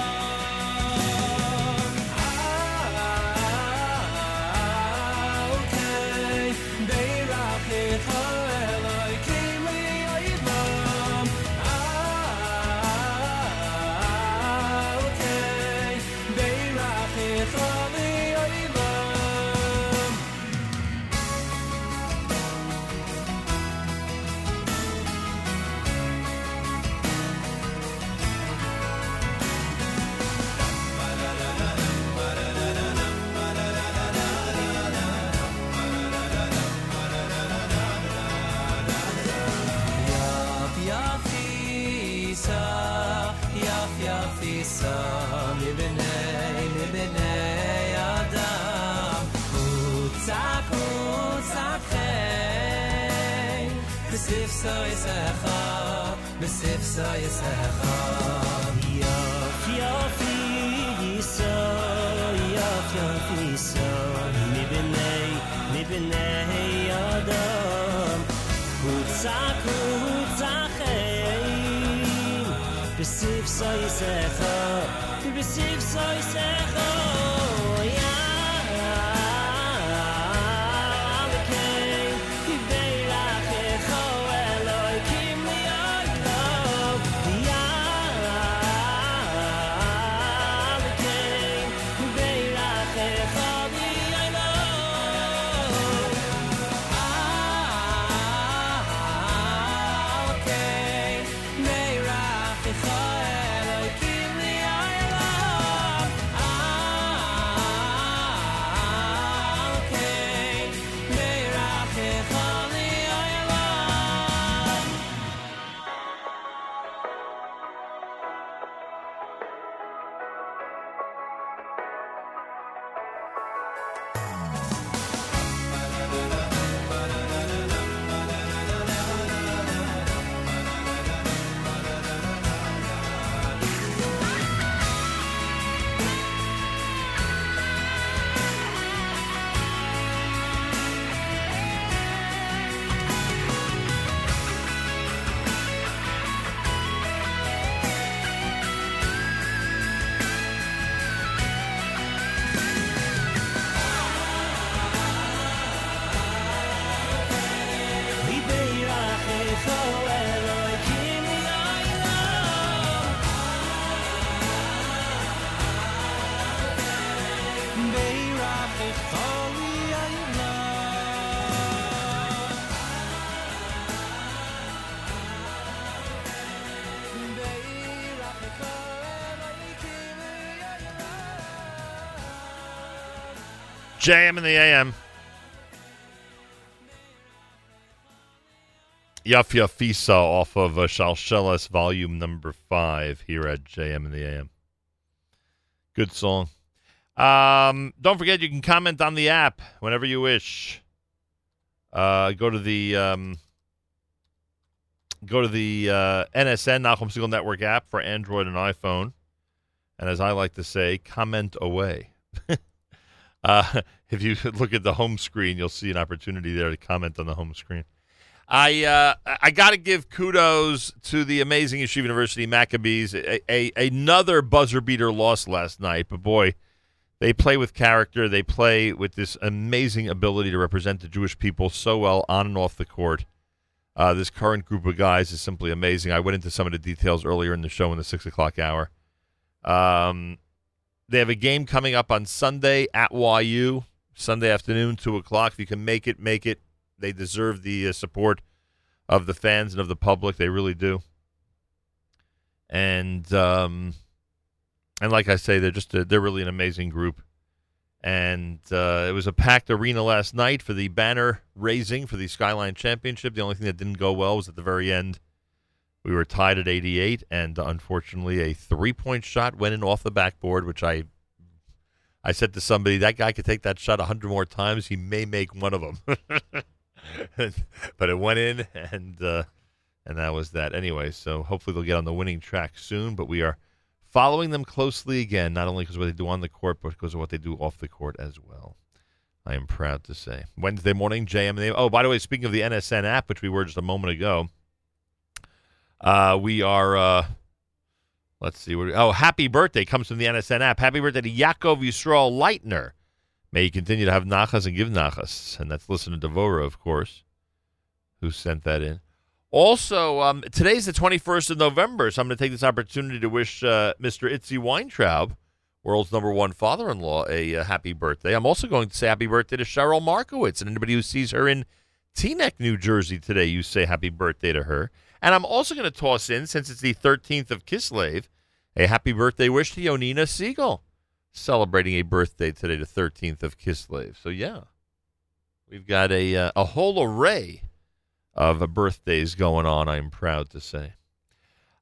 E: JM in the AM. Yaf Yafisa off of uh, Shalsheles volume number five here at JM in the AM. Good song. Um, don't forget you can comment on the app whenever you wish. Uh, go to the um, go to the uh, NSN Nachum Segal Network app for Android and iPhone, and as I like to say, comment away. Uh, if you look at the home screen, you'll see an opportunity there to comment on the home screen. I uh, I got to give kudos to the amazing Yeshiva University Maccabees. A, a, another buzzer beater loss last night, but boy, they play with character. They play with this amazing ability to represent the Jewish people so well on and off the court. Uh, this current group of guys is simply amazing. I went into some of the details earlier in the show in the six o'clock hour. Um, they have a game coming up on Sunday at YU, Sunday afternoon, 2 o'clock. If you can make it, make it. They deserve the uh, support of the fans and of the public. They really do. And um, and like I say, they're just a, they're really an amazing group. And uh, it was a packed arena last night for the banner raising for the Skyline Championship. The only thing that didn't go well was at the very end. We were tied at 88, and unfortunately, a three-point shot went in off the backboard, which I I said to somebody, that guy could take that shot a hundred more times. He may make one of them. but it went in, and uh, and that was that. Anyway, so hopefully they'll get on the winning track soon. But we are following them closely again, not only because what they do on the court, but because of what they do off the court as well. I am proud to say. Wednesday morning, JM. Oh, by the way, speaking of the NSN app, which we were just a moment ago, uh, we are. Uh, let's see. What, oh, happy birthday comes from the NSN app. Happy birthday to Yaakov Yisrael Leitner. May you continue to have nachas and give nachas. And that's listener Devora, of course, who sent that in. Also, um, today's the 21st of November, so I'm going to take this opportunity to wish uh, Mr. Itzi Weintraub, world's number one father-in-law, a uh, happy birthday. I'm also going to say happy birthday to Cheryl Markowitz, and anybody who sees her in Teaneck, New Jersey today, you say happy birthday to her. And I'm also going to toss in, since it's the 13th of Kislev, a happy birthday wish to Yonina Siegel, celebrating a birthday today, the 13th of Kislev. So, yeah, we've got a, uh, a whole array of uh, birthdays going on, I'm proud to say.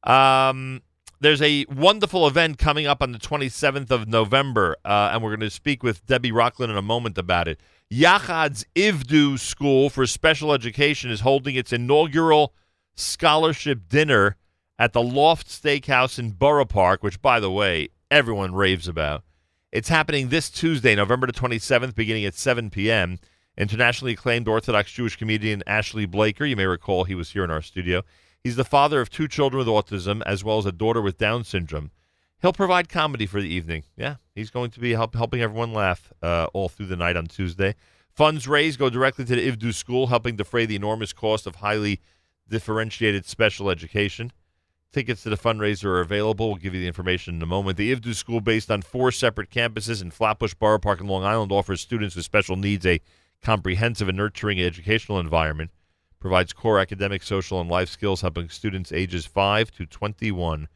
E: Um, there's a wonderful event coming up on the 27th of November, uh, and we're going to speak with Debbie Rochlin in a moment about it. Yachad's Ivdu School for Special Education is holding its inaugural scholarship dinner at the Loft Steakhouse in Borough Park, which, by the way, everyone raves about. It's happening this Tuesday, November the 27th, beginning at 7 p.m. Internationally acclaimed Orthodox Jewish comedian Ashley Blaker, you may recall he was here in our studio. He's the father of two children with autism, as well as a daughter with Down syndrome. He'll provide comedy for the evening. Yeah, he's going to be help, helping everyone laugh uh, all through the night on Tuesday. Funds raised go directly to the Ivdu School, helping defray the enormous cost of highly differentiated special education. Tickets to the fundraiser are available. We'll give you the information in a moment. The Ivdu School, based on four separate campuses in Flatbush Borough Park and Long Island, offers students with special needs a comprehensive and nurturing educational environment, provides core academic, social, and life skills, helping students ages 5 to 21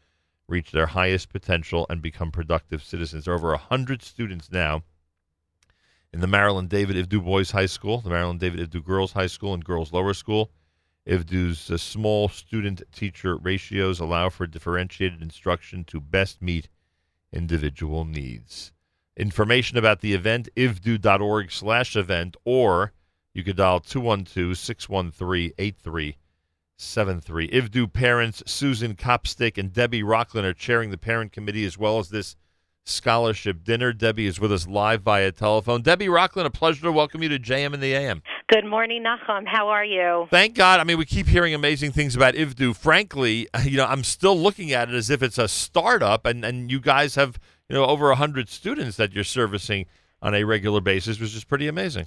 E: reach their highest potential and become productive citizens. There are over 100 students now in the Maryland David Ivdu Boys High School, the Maryland David Ivdu Girls High School, and Girls Lower School. Ivdu's uh, small student teacher ratios allow for differentiated instruction to best meet individual needs. Information about the event, ivdu.org slash event, or you could dial 212 613 8373. Ivdu parents Susan Kopstick and Debbie Rochlin are chairing the parent committee as well as this scholarship dinner. Debbie is with us live via telephone. Debbie Rochlin, a pleasure to welcome you to JM in the AM.
V: Good morning, Nachum. How are you?
E: Thank God. I mean, we keep hearing amazing things about Ivdu. Frankly, you know, I'm still looking at it as if it's a startup, and, and you guys have, you know, over 100 students that you're servicing on a regular basis, which is pretty amazing.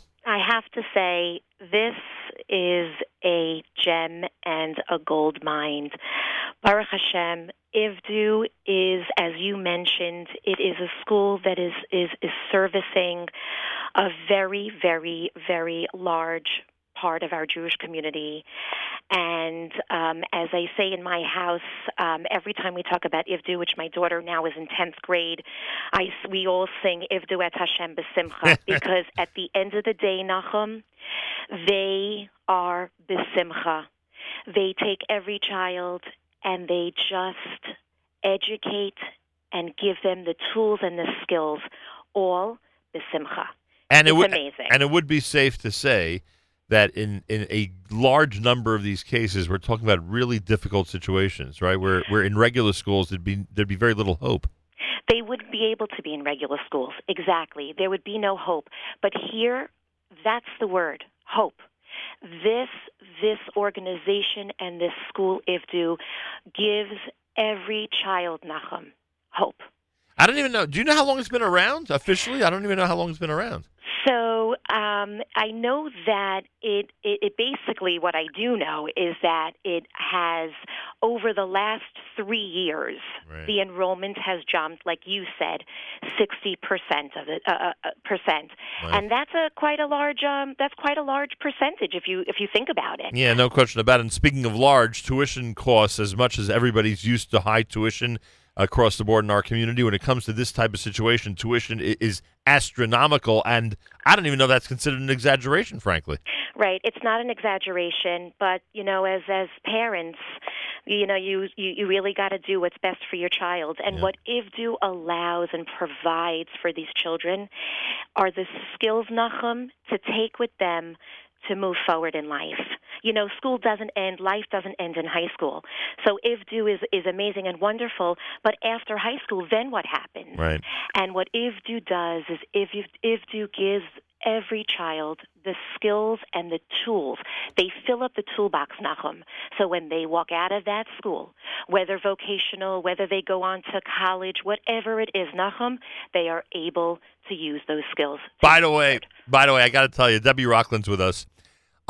V: Have to say, this is a gem and a gold mine. Baruch Hashem, Ivdu is, as you mentioned, it is a school that is, is, is servicing a very, very, very large part of our Jewish community. And um, as I say in my house, um, every time we talk about Ivdu, which my daughter now is in 10th grade, I, we all sing Ivdu et Hashem besimcha because at the end of the day, Nachum, they are besimcha. They take every child and they just educate and give them the tools and the skills, all besimcha.
E: And
V: it's
E: it would,
V: amazing.
E: And it would be safe to say that in, in a large number of these cases, we're talking about really difficult situations, right? Where where in regular schools there'd be there'd be very little hope.
V: They wouldn't be able to be in regular schools. Exactly. There would be no hope. But here, that's the word, hope. This this organization and this school IVDU gives every child Nachum hope.
E: I don't even know. Do you know how long it's been around officially? I don't even know how long it's been around.
V: So um, I know that it, it, it basically what I do know is that it has over the last three years the enrollment has jumped, like you said, sixty percent of it uh, uh, uh, percent, and that's a quite a large um, that's quite a large percentage if you if you think about it.
E: Yeah, no question about it. And speaking of large, tuition costs as much as everybody's used to high tuition across the board in our community. When it comes to this type of situation, tuition is astronomical, and I don't even know that's considered an exaggeration, frankly.
V: Right. It's not an exaggeration, but you know, as as parents, you know, you you, you really got to do what's best for your child. And what IVDU allows and provides for these children are the skills, Nachum, to take with them to move forward in life. You know, school doesn't end, life doesn't end in high school. So IVDU is is amazing and wonderful, but after high school, then what happens?
E: Right.
V: And what IVDU does is if if IVDU gives every child the skills and the tools. They fill up the toolbox, Nachum. So when they walk out of that school, whether vocational, whether they go on to college, whatever it is, Nachum, they are able to use those skills.
E: By the way, by the way, I got to tell you, Debbie Rochlin's with us.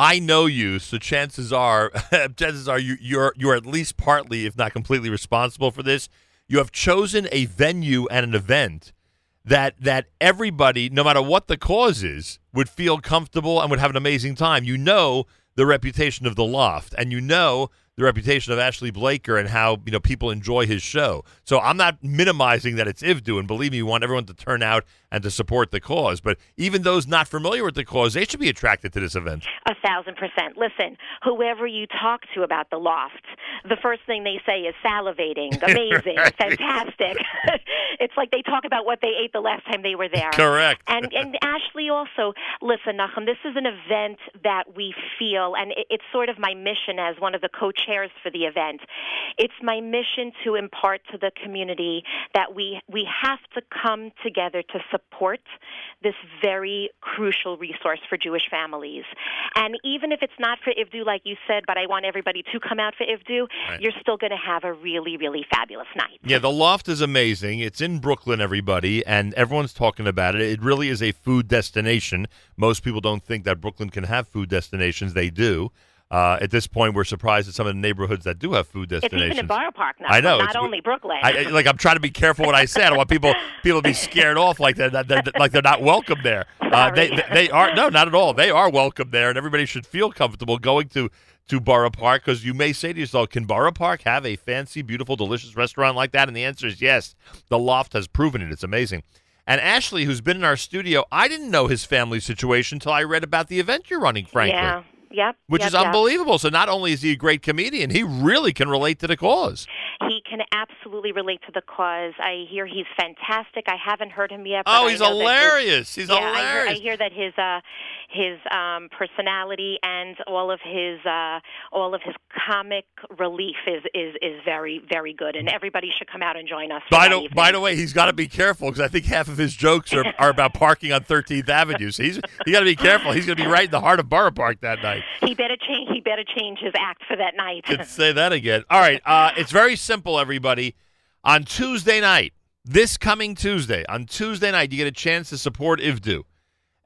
E: I know you, so chances are, chances are you, you're you're at least partly, if not completely, responsible for this. You have chosen a venue and an event that that everybody, no matter what the cause is, would feel comfortable and would have an amazing time. You know the reputation of the loft, and you know the reputation of Ashley Blaker and how you know people enjoy his show. So I'm not minimizing that it's Ivdu, and believe me, we want everyone to turn out and to support the cause. But even those not familiar with the cause, they should be attracted to this event.
V: A thousand percent. Listen, whoever you talk to about the loft, the first thing they say is salivating, amazing,
E: Right.
V: fantastic. it's like they talk about what they ate the last time they were there.
E: Correct.
V: And and Ashley also, listen, Nachum, this is an event that we feel, and it, it's sort of my mission as one of the co-chairs for the event. It's my mission to impart to the community that we we have to come together to support this very crucial resource for Jewish families. And even if it's not for Ivdu, like you said, but I want everybody to come out for Ivdu,
E: Right.
V: you're still going to have a really, really fabulous night.
E: Yeah, the loft is amazing. It's in Brooklyn, everybody, and everyone's talking about it. It really is a food destination. Most people don't think that Brooklyn can have food destinations. They do. Uh, at this point, we're surprised at some of the neighborhoods that do have food destinations.
V: It's even in Borough Park now.
E: I know,
V: Not only Brooklyn.
E: I, I- like I'm trying to be careful what I say. I don't want people people to be scared off like they're, they're like they're not welcome there. Uh, they they are no, not at all. They are welcome there, and everybody should feel comfortable going to to Borough Park because you may say to yourself, "Can Borough Park have a fancy, beautiful, delicious restaurant like that?" And the answer is yes. The Loft has proven it. It's amazing. And Ashley, who's been in our studio, I didn't know his family situation until I read about the event you're running. Frankly,
V: Yeah. Yep.
E: which
V: yep,
E: is
V: yep.
E: unbelievable. So not only is he a great comedian, he really can relate to the cause.
V: He can absolutely relate to the cause. I hear he's fantastic. I haven't heard him yet.
E: Oh, he's
V: that his-
E: hilarious. He's
V: yeah, I hear. I hear that his uh, his um, personality and all of his uh, all of his comic relief is is is very very good, and everybody should come out and join us.
E: By the, by the way, he's got to be careful because I think half of his jokes are, are about parking on 13th Avenue. So he's he got to be careful. He's going to be right in the heart of Borough Park that night.
V: he better change. He better change his act for that night.
E: Could say that again. All right, uh, it's very simple, everybody. On Tuesday night, this coming Tuesday, on Tuesday night, you get a chance to support IVDU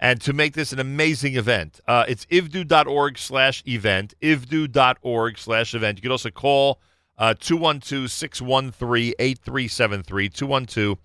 E: and to make this an amazing event. Uh, it's ivdu.org slash event, ivdu.org slash event. You can also call uh, 212-613-8373,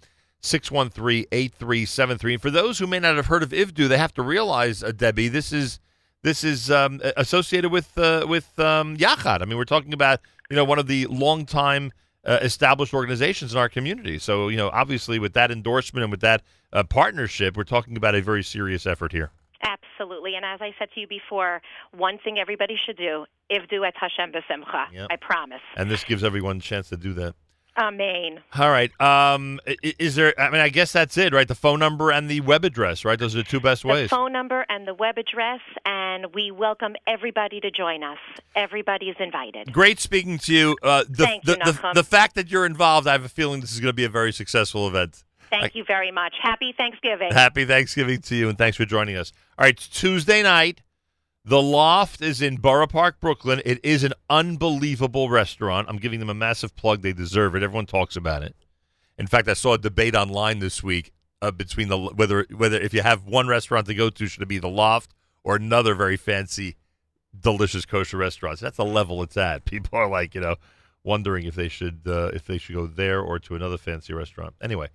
E: 212-613-8373. And for those who may not have heard of IVDU, they have to realize, uh, Debbie, this is this is um, associated with uh, with um, Yachad. I mean, we're talking about you know one of the longtime uh, established organizations in our community. So you know, obviously, with that endorsement and with that uh, partnership, we're talking about a very serious effort here.
V: Absolutely. And as I said to you before, one thing everybody should do, Ivdu et Hashem b'simcha.
E: Yep.
V: I promise.
E: And this gives everyone a chance to do that.
V: Amen.
E: All right. Um, i- i- is there? I mean, I guess that's it, right? The phone number and the web address, right? Those are the two best
V: The
E: ways.
V: phone number and the web address, and we welcome everybody to join us. Everybody is invited.
E: Great speaking to you. Uh, the,
V: Thank you,
E: the, the, fact that you're involved, I have a feeling this is going to be a very successful event.
V: Thank you very much. Happy Thanksgiving.
E: Happy Thanksgiving to you, and thanks for joining us. All right, it's Tuesday night. The Loft is in Borough Park, Brooklyn. It is an unbelievable restaurant. I'm giving them a massive plug. They deserve it. Everyone talks about it. In fact, I saw a debate online this week uh, between the whether whether if you have one restaurant to go to, should it be the Loft or another very fancy, delicious kosher restaurant. So that's the level it's at. People are like, you know, wondering if they should uh, if they should go there or to another fancy restaurant. Anyway,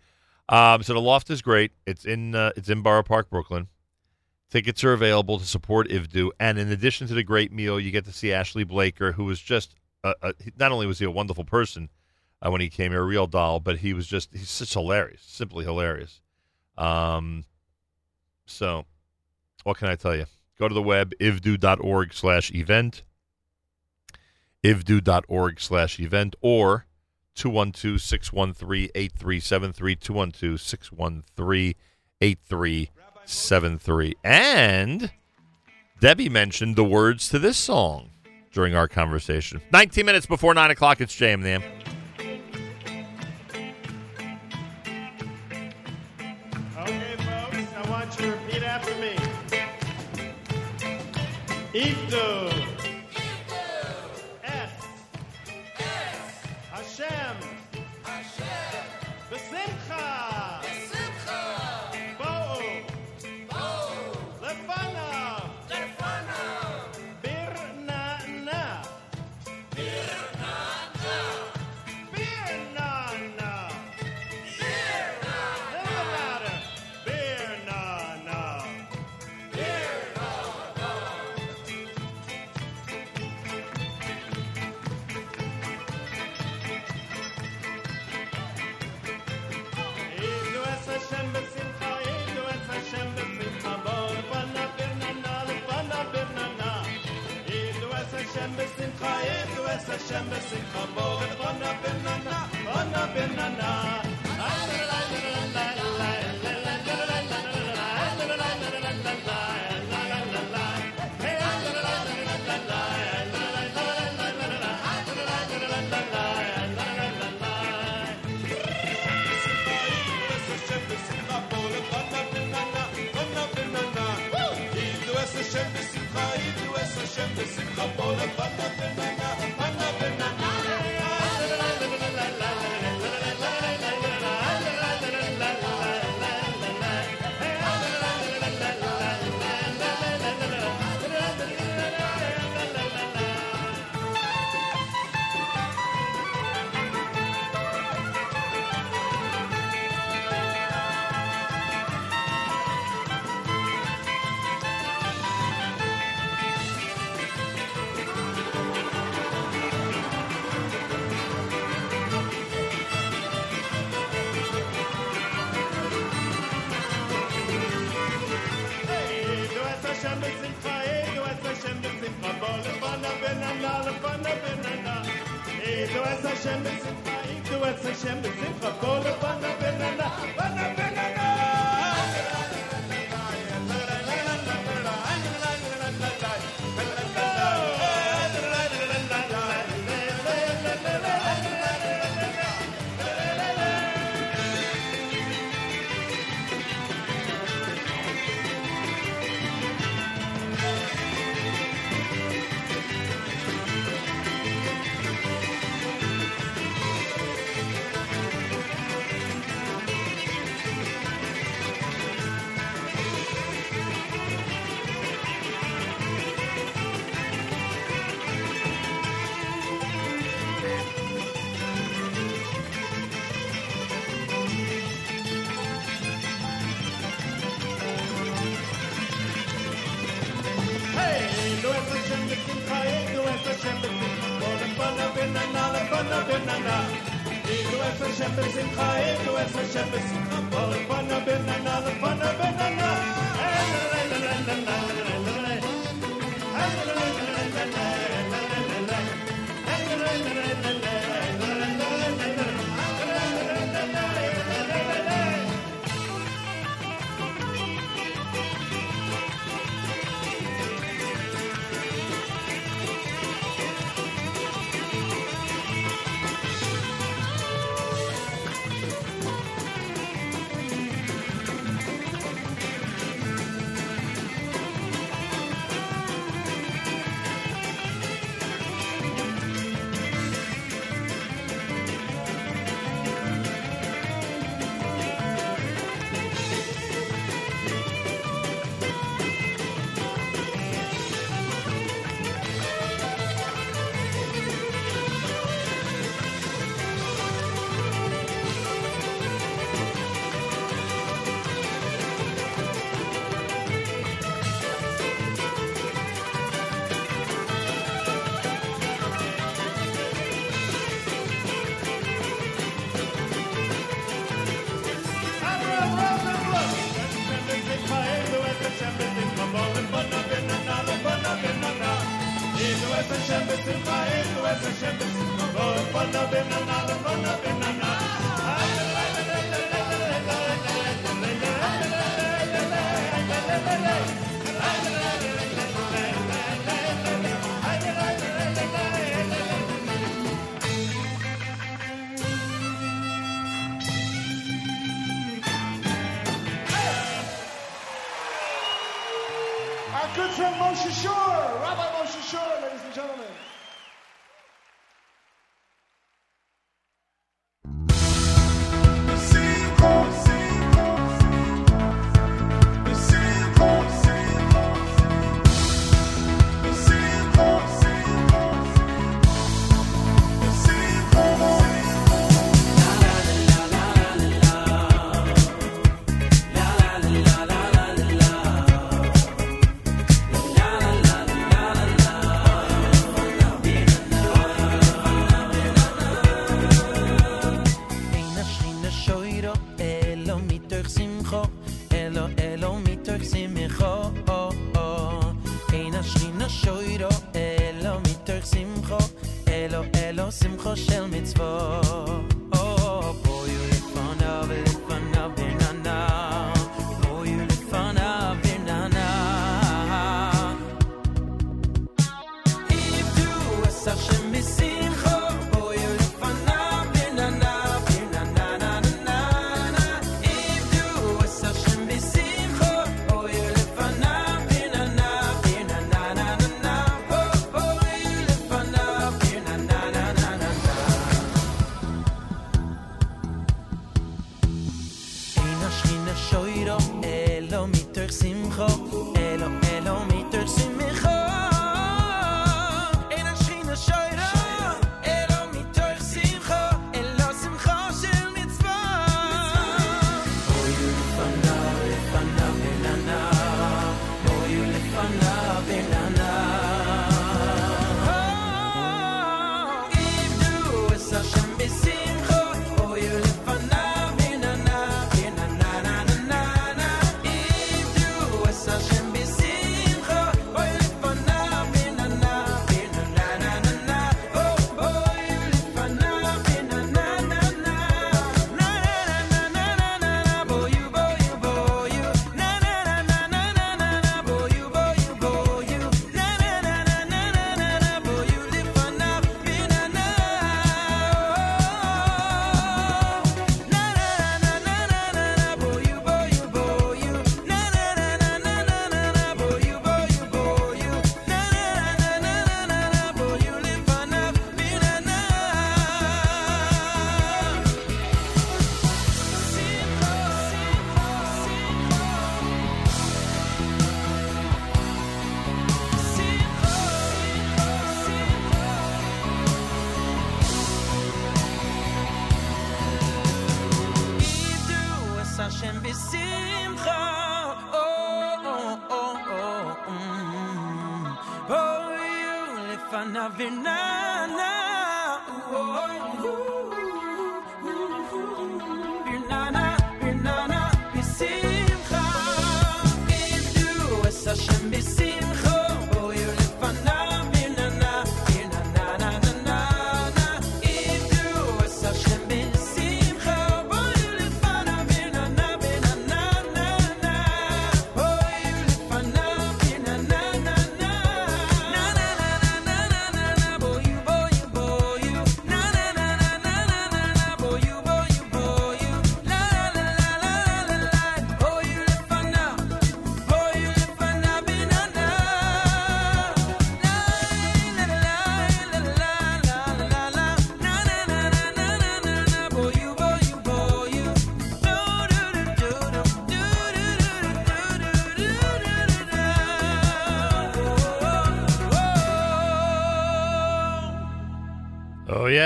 E: um, so the Loft is great. It's in uh, it's in Borough Park, Brooklyn. Tickets are available to support IVDU, and in addition to the great meal, you get to see Ashley Blaker, who was just uh, uh, not only was he a wonderful person uh, when he came here, a real doll, but he was just he's just hilarious, simply hilarious. Um, so what can I tell you? Go to the web ivdu.org slash event, ivdu.org slash event, or 212 613 8373, 212 613 8373. And Debbie mentioned the words to this song during our conversation. 19 minutes before 9 o'clock, it's JM the
W: Okay, folks, I want you to repeat after me. Ivdu. Hashem
X: besimcha bo lefana benana, lefana benana.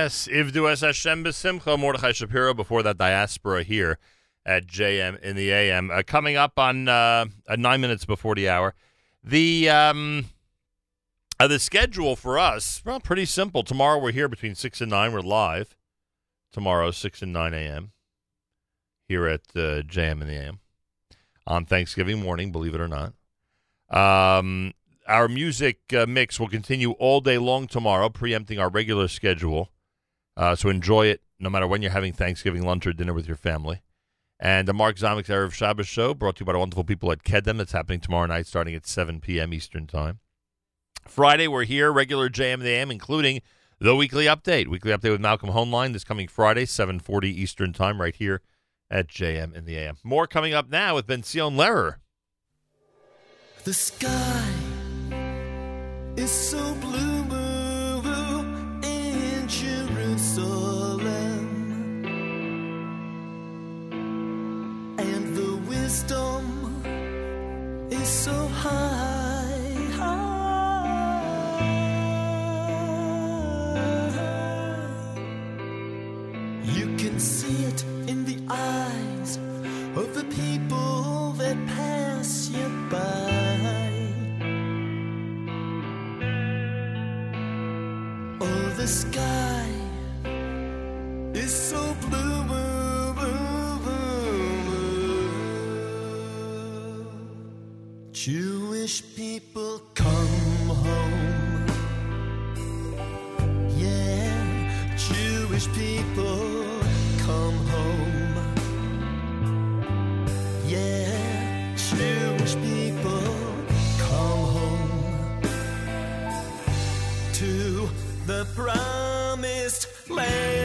E: Yes. Ivdu es Hashem b'simcha. Mordechai Shapiro before that diaspora here at JM in the AM. Uh, coming up on uh, uh, nine minutes before the hour. The um, uh, the schedule for us, well, pretty simple. Tomorrow we're here between 6 and 9. We're live. Tomorrow, 6 and 9 a.m. here at uh, JM in the AM on Thanksgiving morning, believe it or not. Um, our music uh, mix will continue all day long tomorrow, preempting our regular schedule. Uh, so enjoy it no matter when you're having Thanksgiving lunch or dinner with your family. And the Mark Zamek's Erev Shabbos show brought to you by the wonderful people at Kedem. That's happening tomorrow night starting at 7 p.m. Eastern Time. Friday, we're here, regular JM the AM, including the weekly update. Weekly update with Malcolm Hoenlein this coming Friday, 740 Eastern Time, right here at JM in the AM. More coming up now with Ben Sion Lehrer.
S: The sky is so blue, Jerusalem, and the wisdom is so high, high. You can see it in the eyes of the people that pass you by. The sky it's so blue, blue, blue, blue, blue. Jewish people come home. Yeah, Jewish people come home. Yeah, Jewish people come home to the promised land.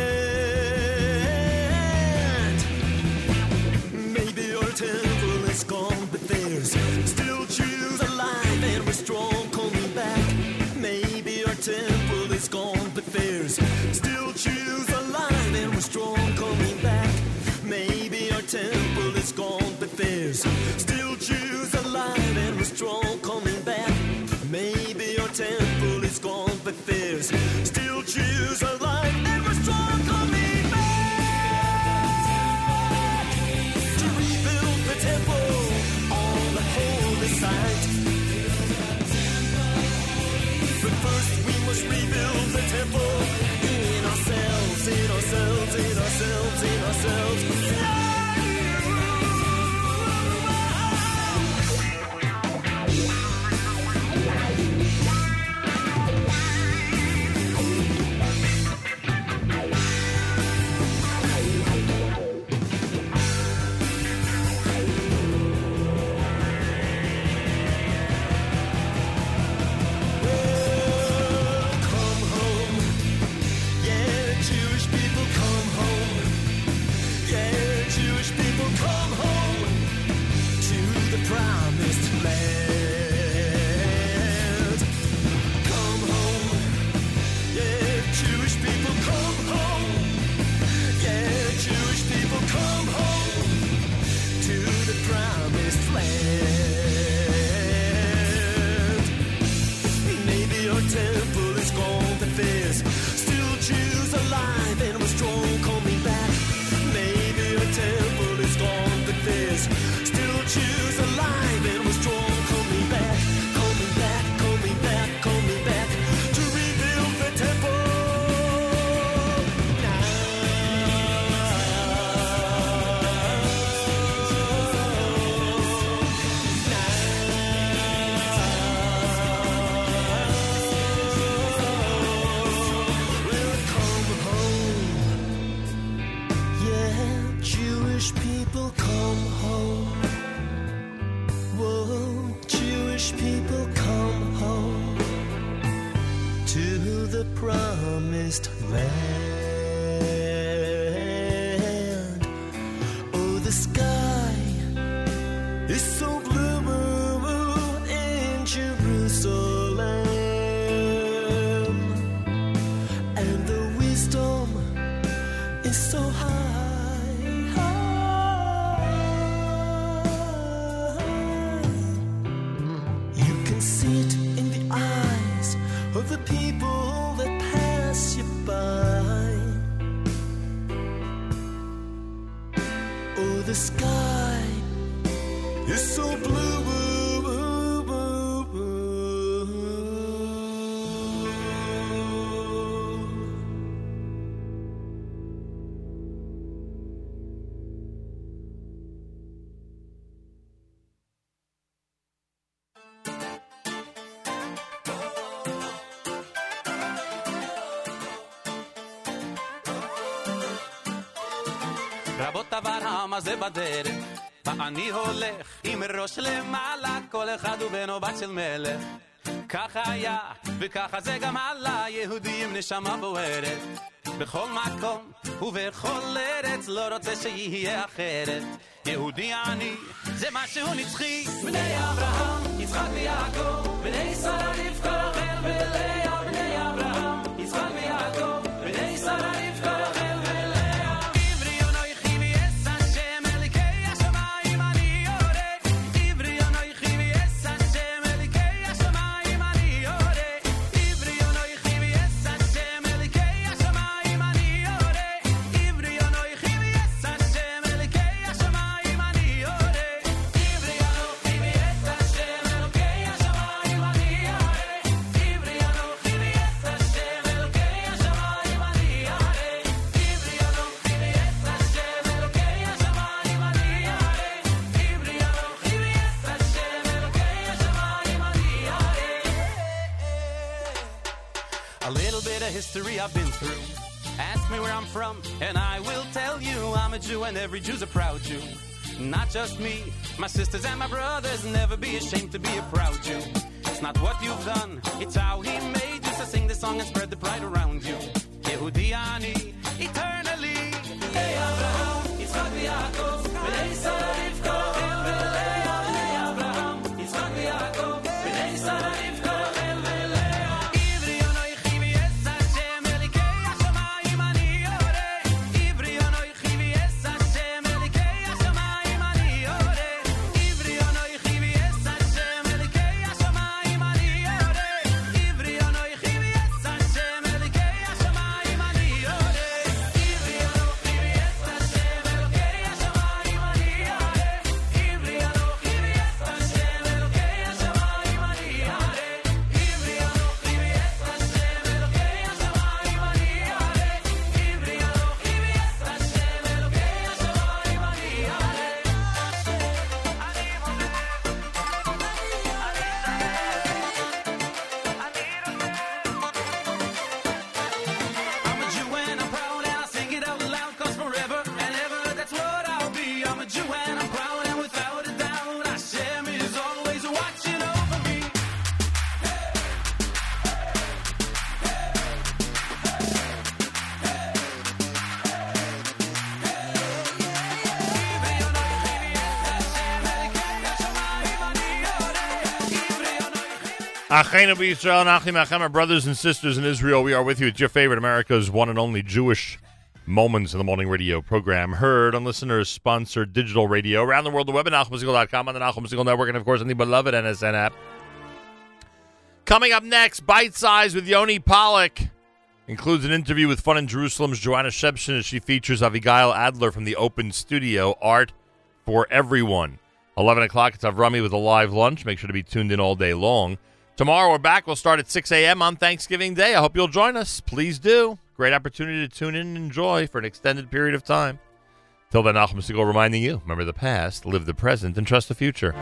C: הזה בדרך. ואני הולך עם ראש למעלה, כל אחד הוא בן או בת של מלך. ככה היה, וככה זה גם עלה, יהודי עם נשמה בוערת. בכל מקום ובכל ארץ, לא רוצה שיהיה אחרת. יהודי אני, זה משהו נצחי. בני אברהם, יצחק ויעקב, בני שרה רבקה רחל ולאה, בני אברהם, יצחק ויעקב, בני שרה רבקה Jew, and every Jew's a proud Jew. Not just me, my sisters and my brothers. Never be ashamed to be a proud Jew. It's not what you've done, it's how He made you. So sing this song and spread the pride around you. Yehudi ani, eternally. Hey Abraham, v'Yaakov, b'nei
E: brothers and sisters in Israel. We are with you. It's your favorite America's one and only Jewish Moments in the Morning radio program. Heard on listeners sponsored digital radio around the world, the web at NachumSegal.com, on the Nachum Segal Network, and of course on the beloved NSN app. Coming up next, Bite Size with Yoni Pollock. Includes an interview with Fun in Jerusalem's Joanna Shebshin as she features Avigail Adler from the Open Studio, Art for Everyone. 11 o'clock, it's Avrumy with a live lunch. Make sure to be tuned in all day long. Tomorrow we're back. We'll start at 6 a.m. on Thanksgiving Day. I hope you'll join us. Please do. Great opportunity to tune in and enjoy for an extended period of time. Till then, Nachum Segal reminding you, remember the past, live the present, and trust the future.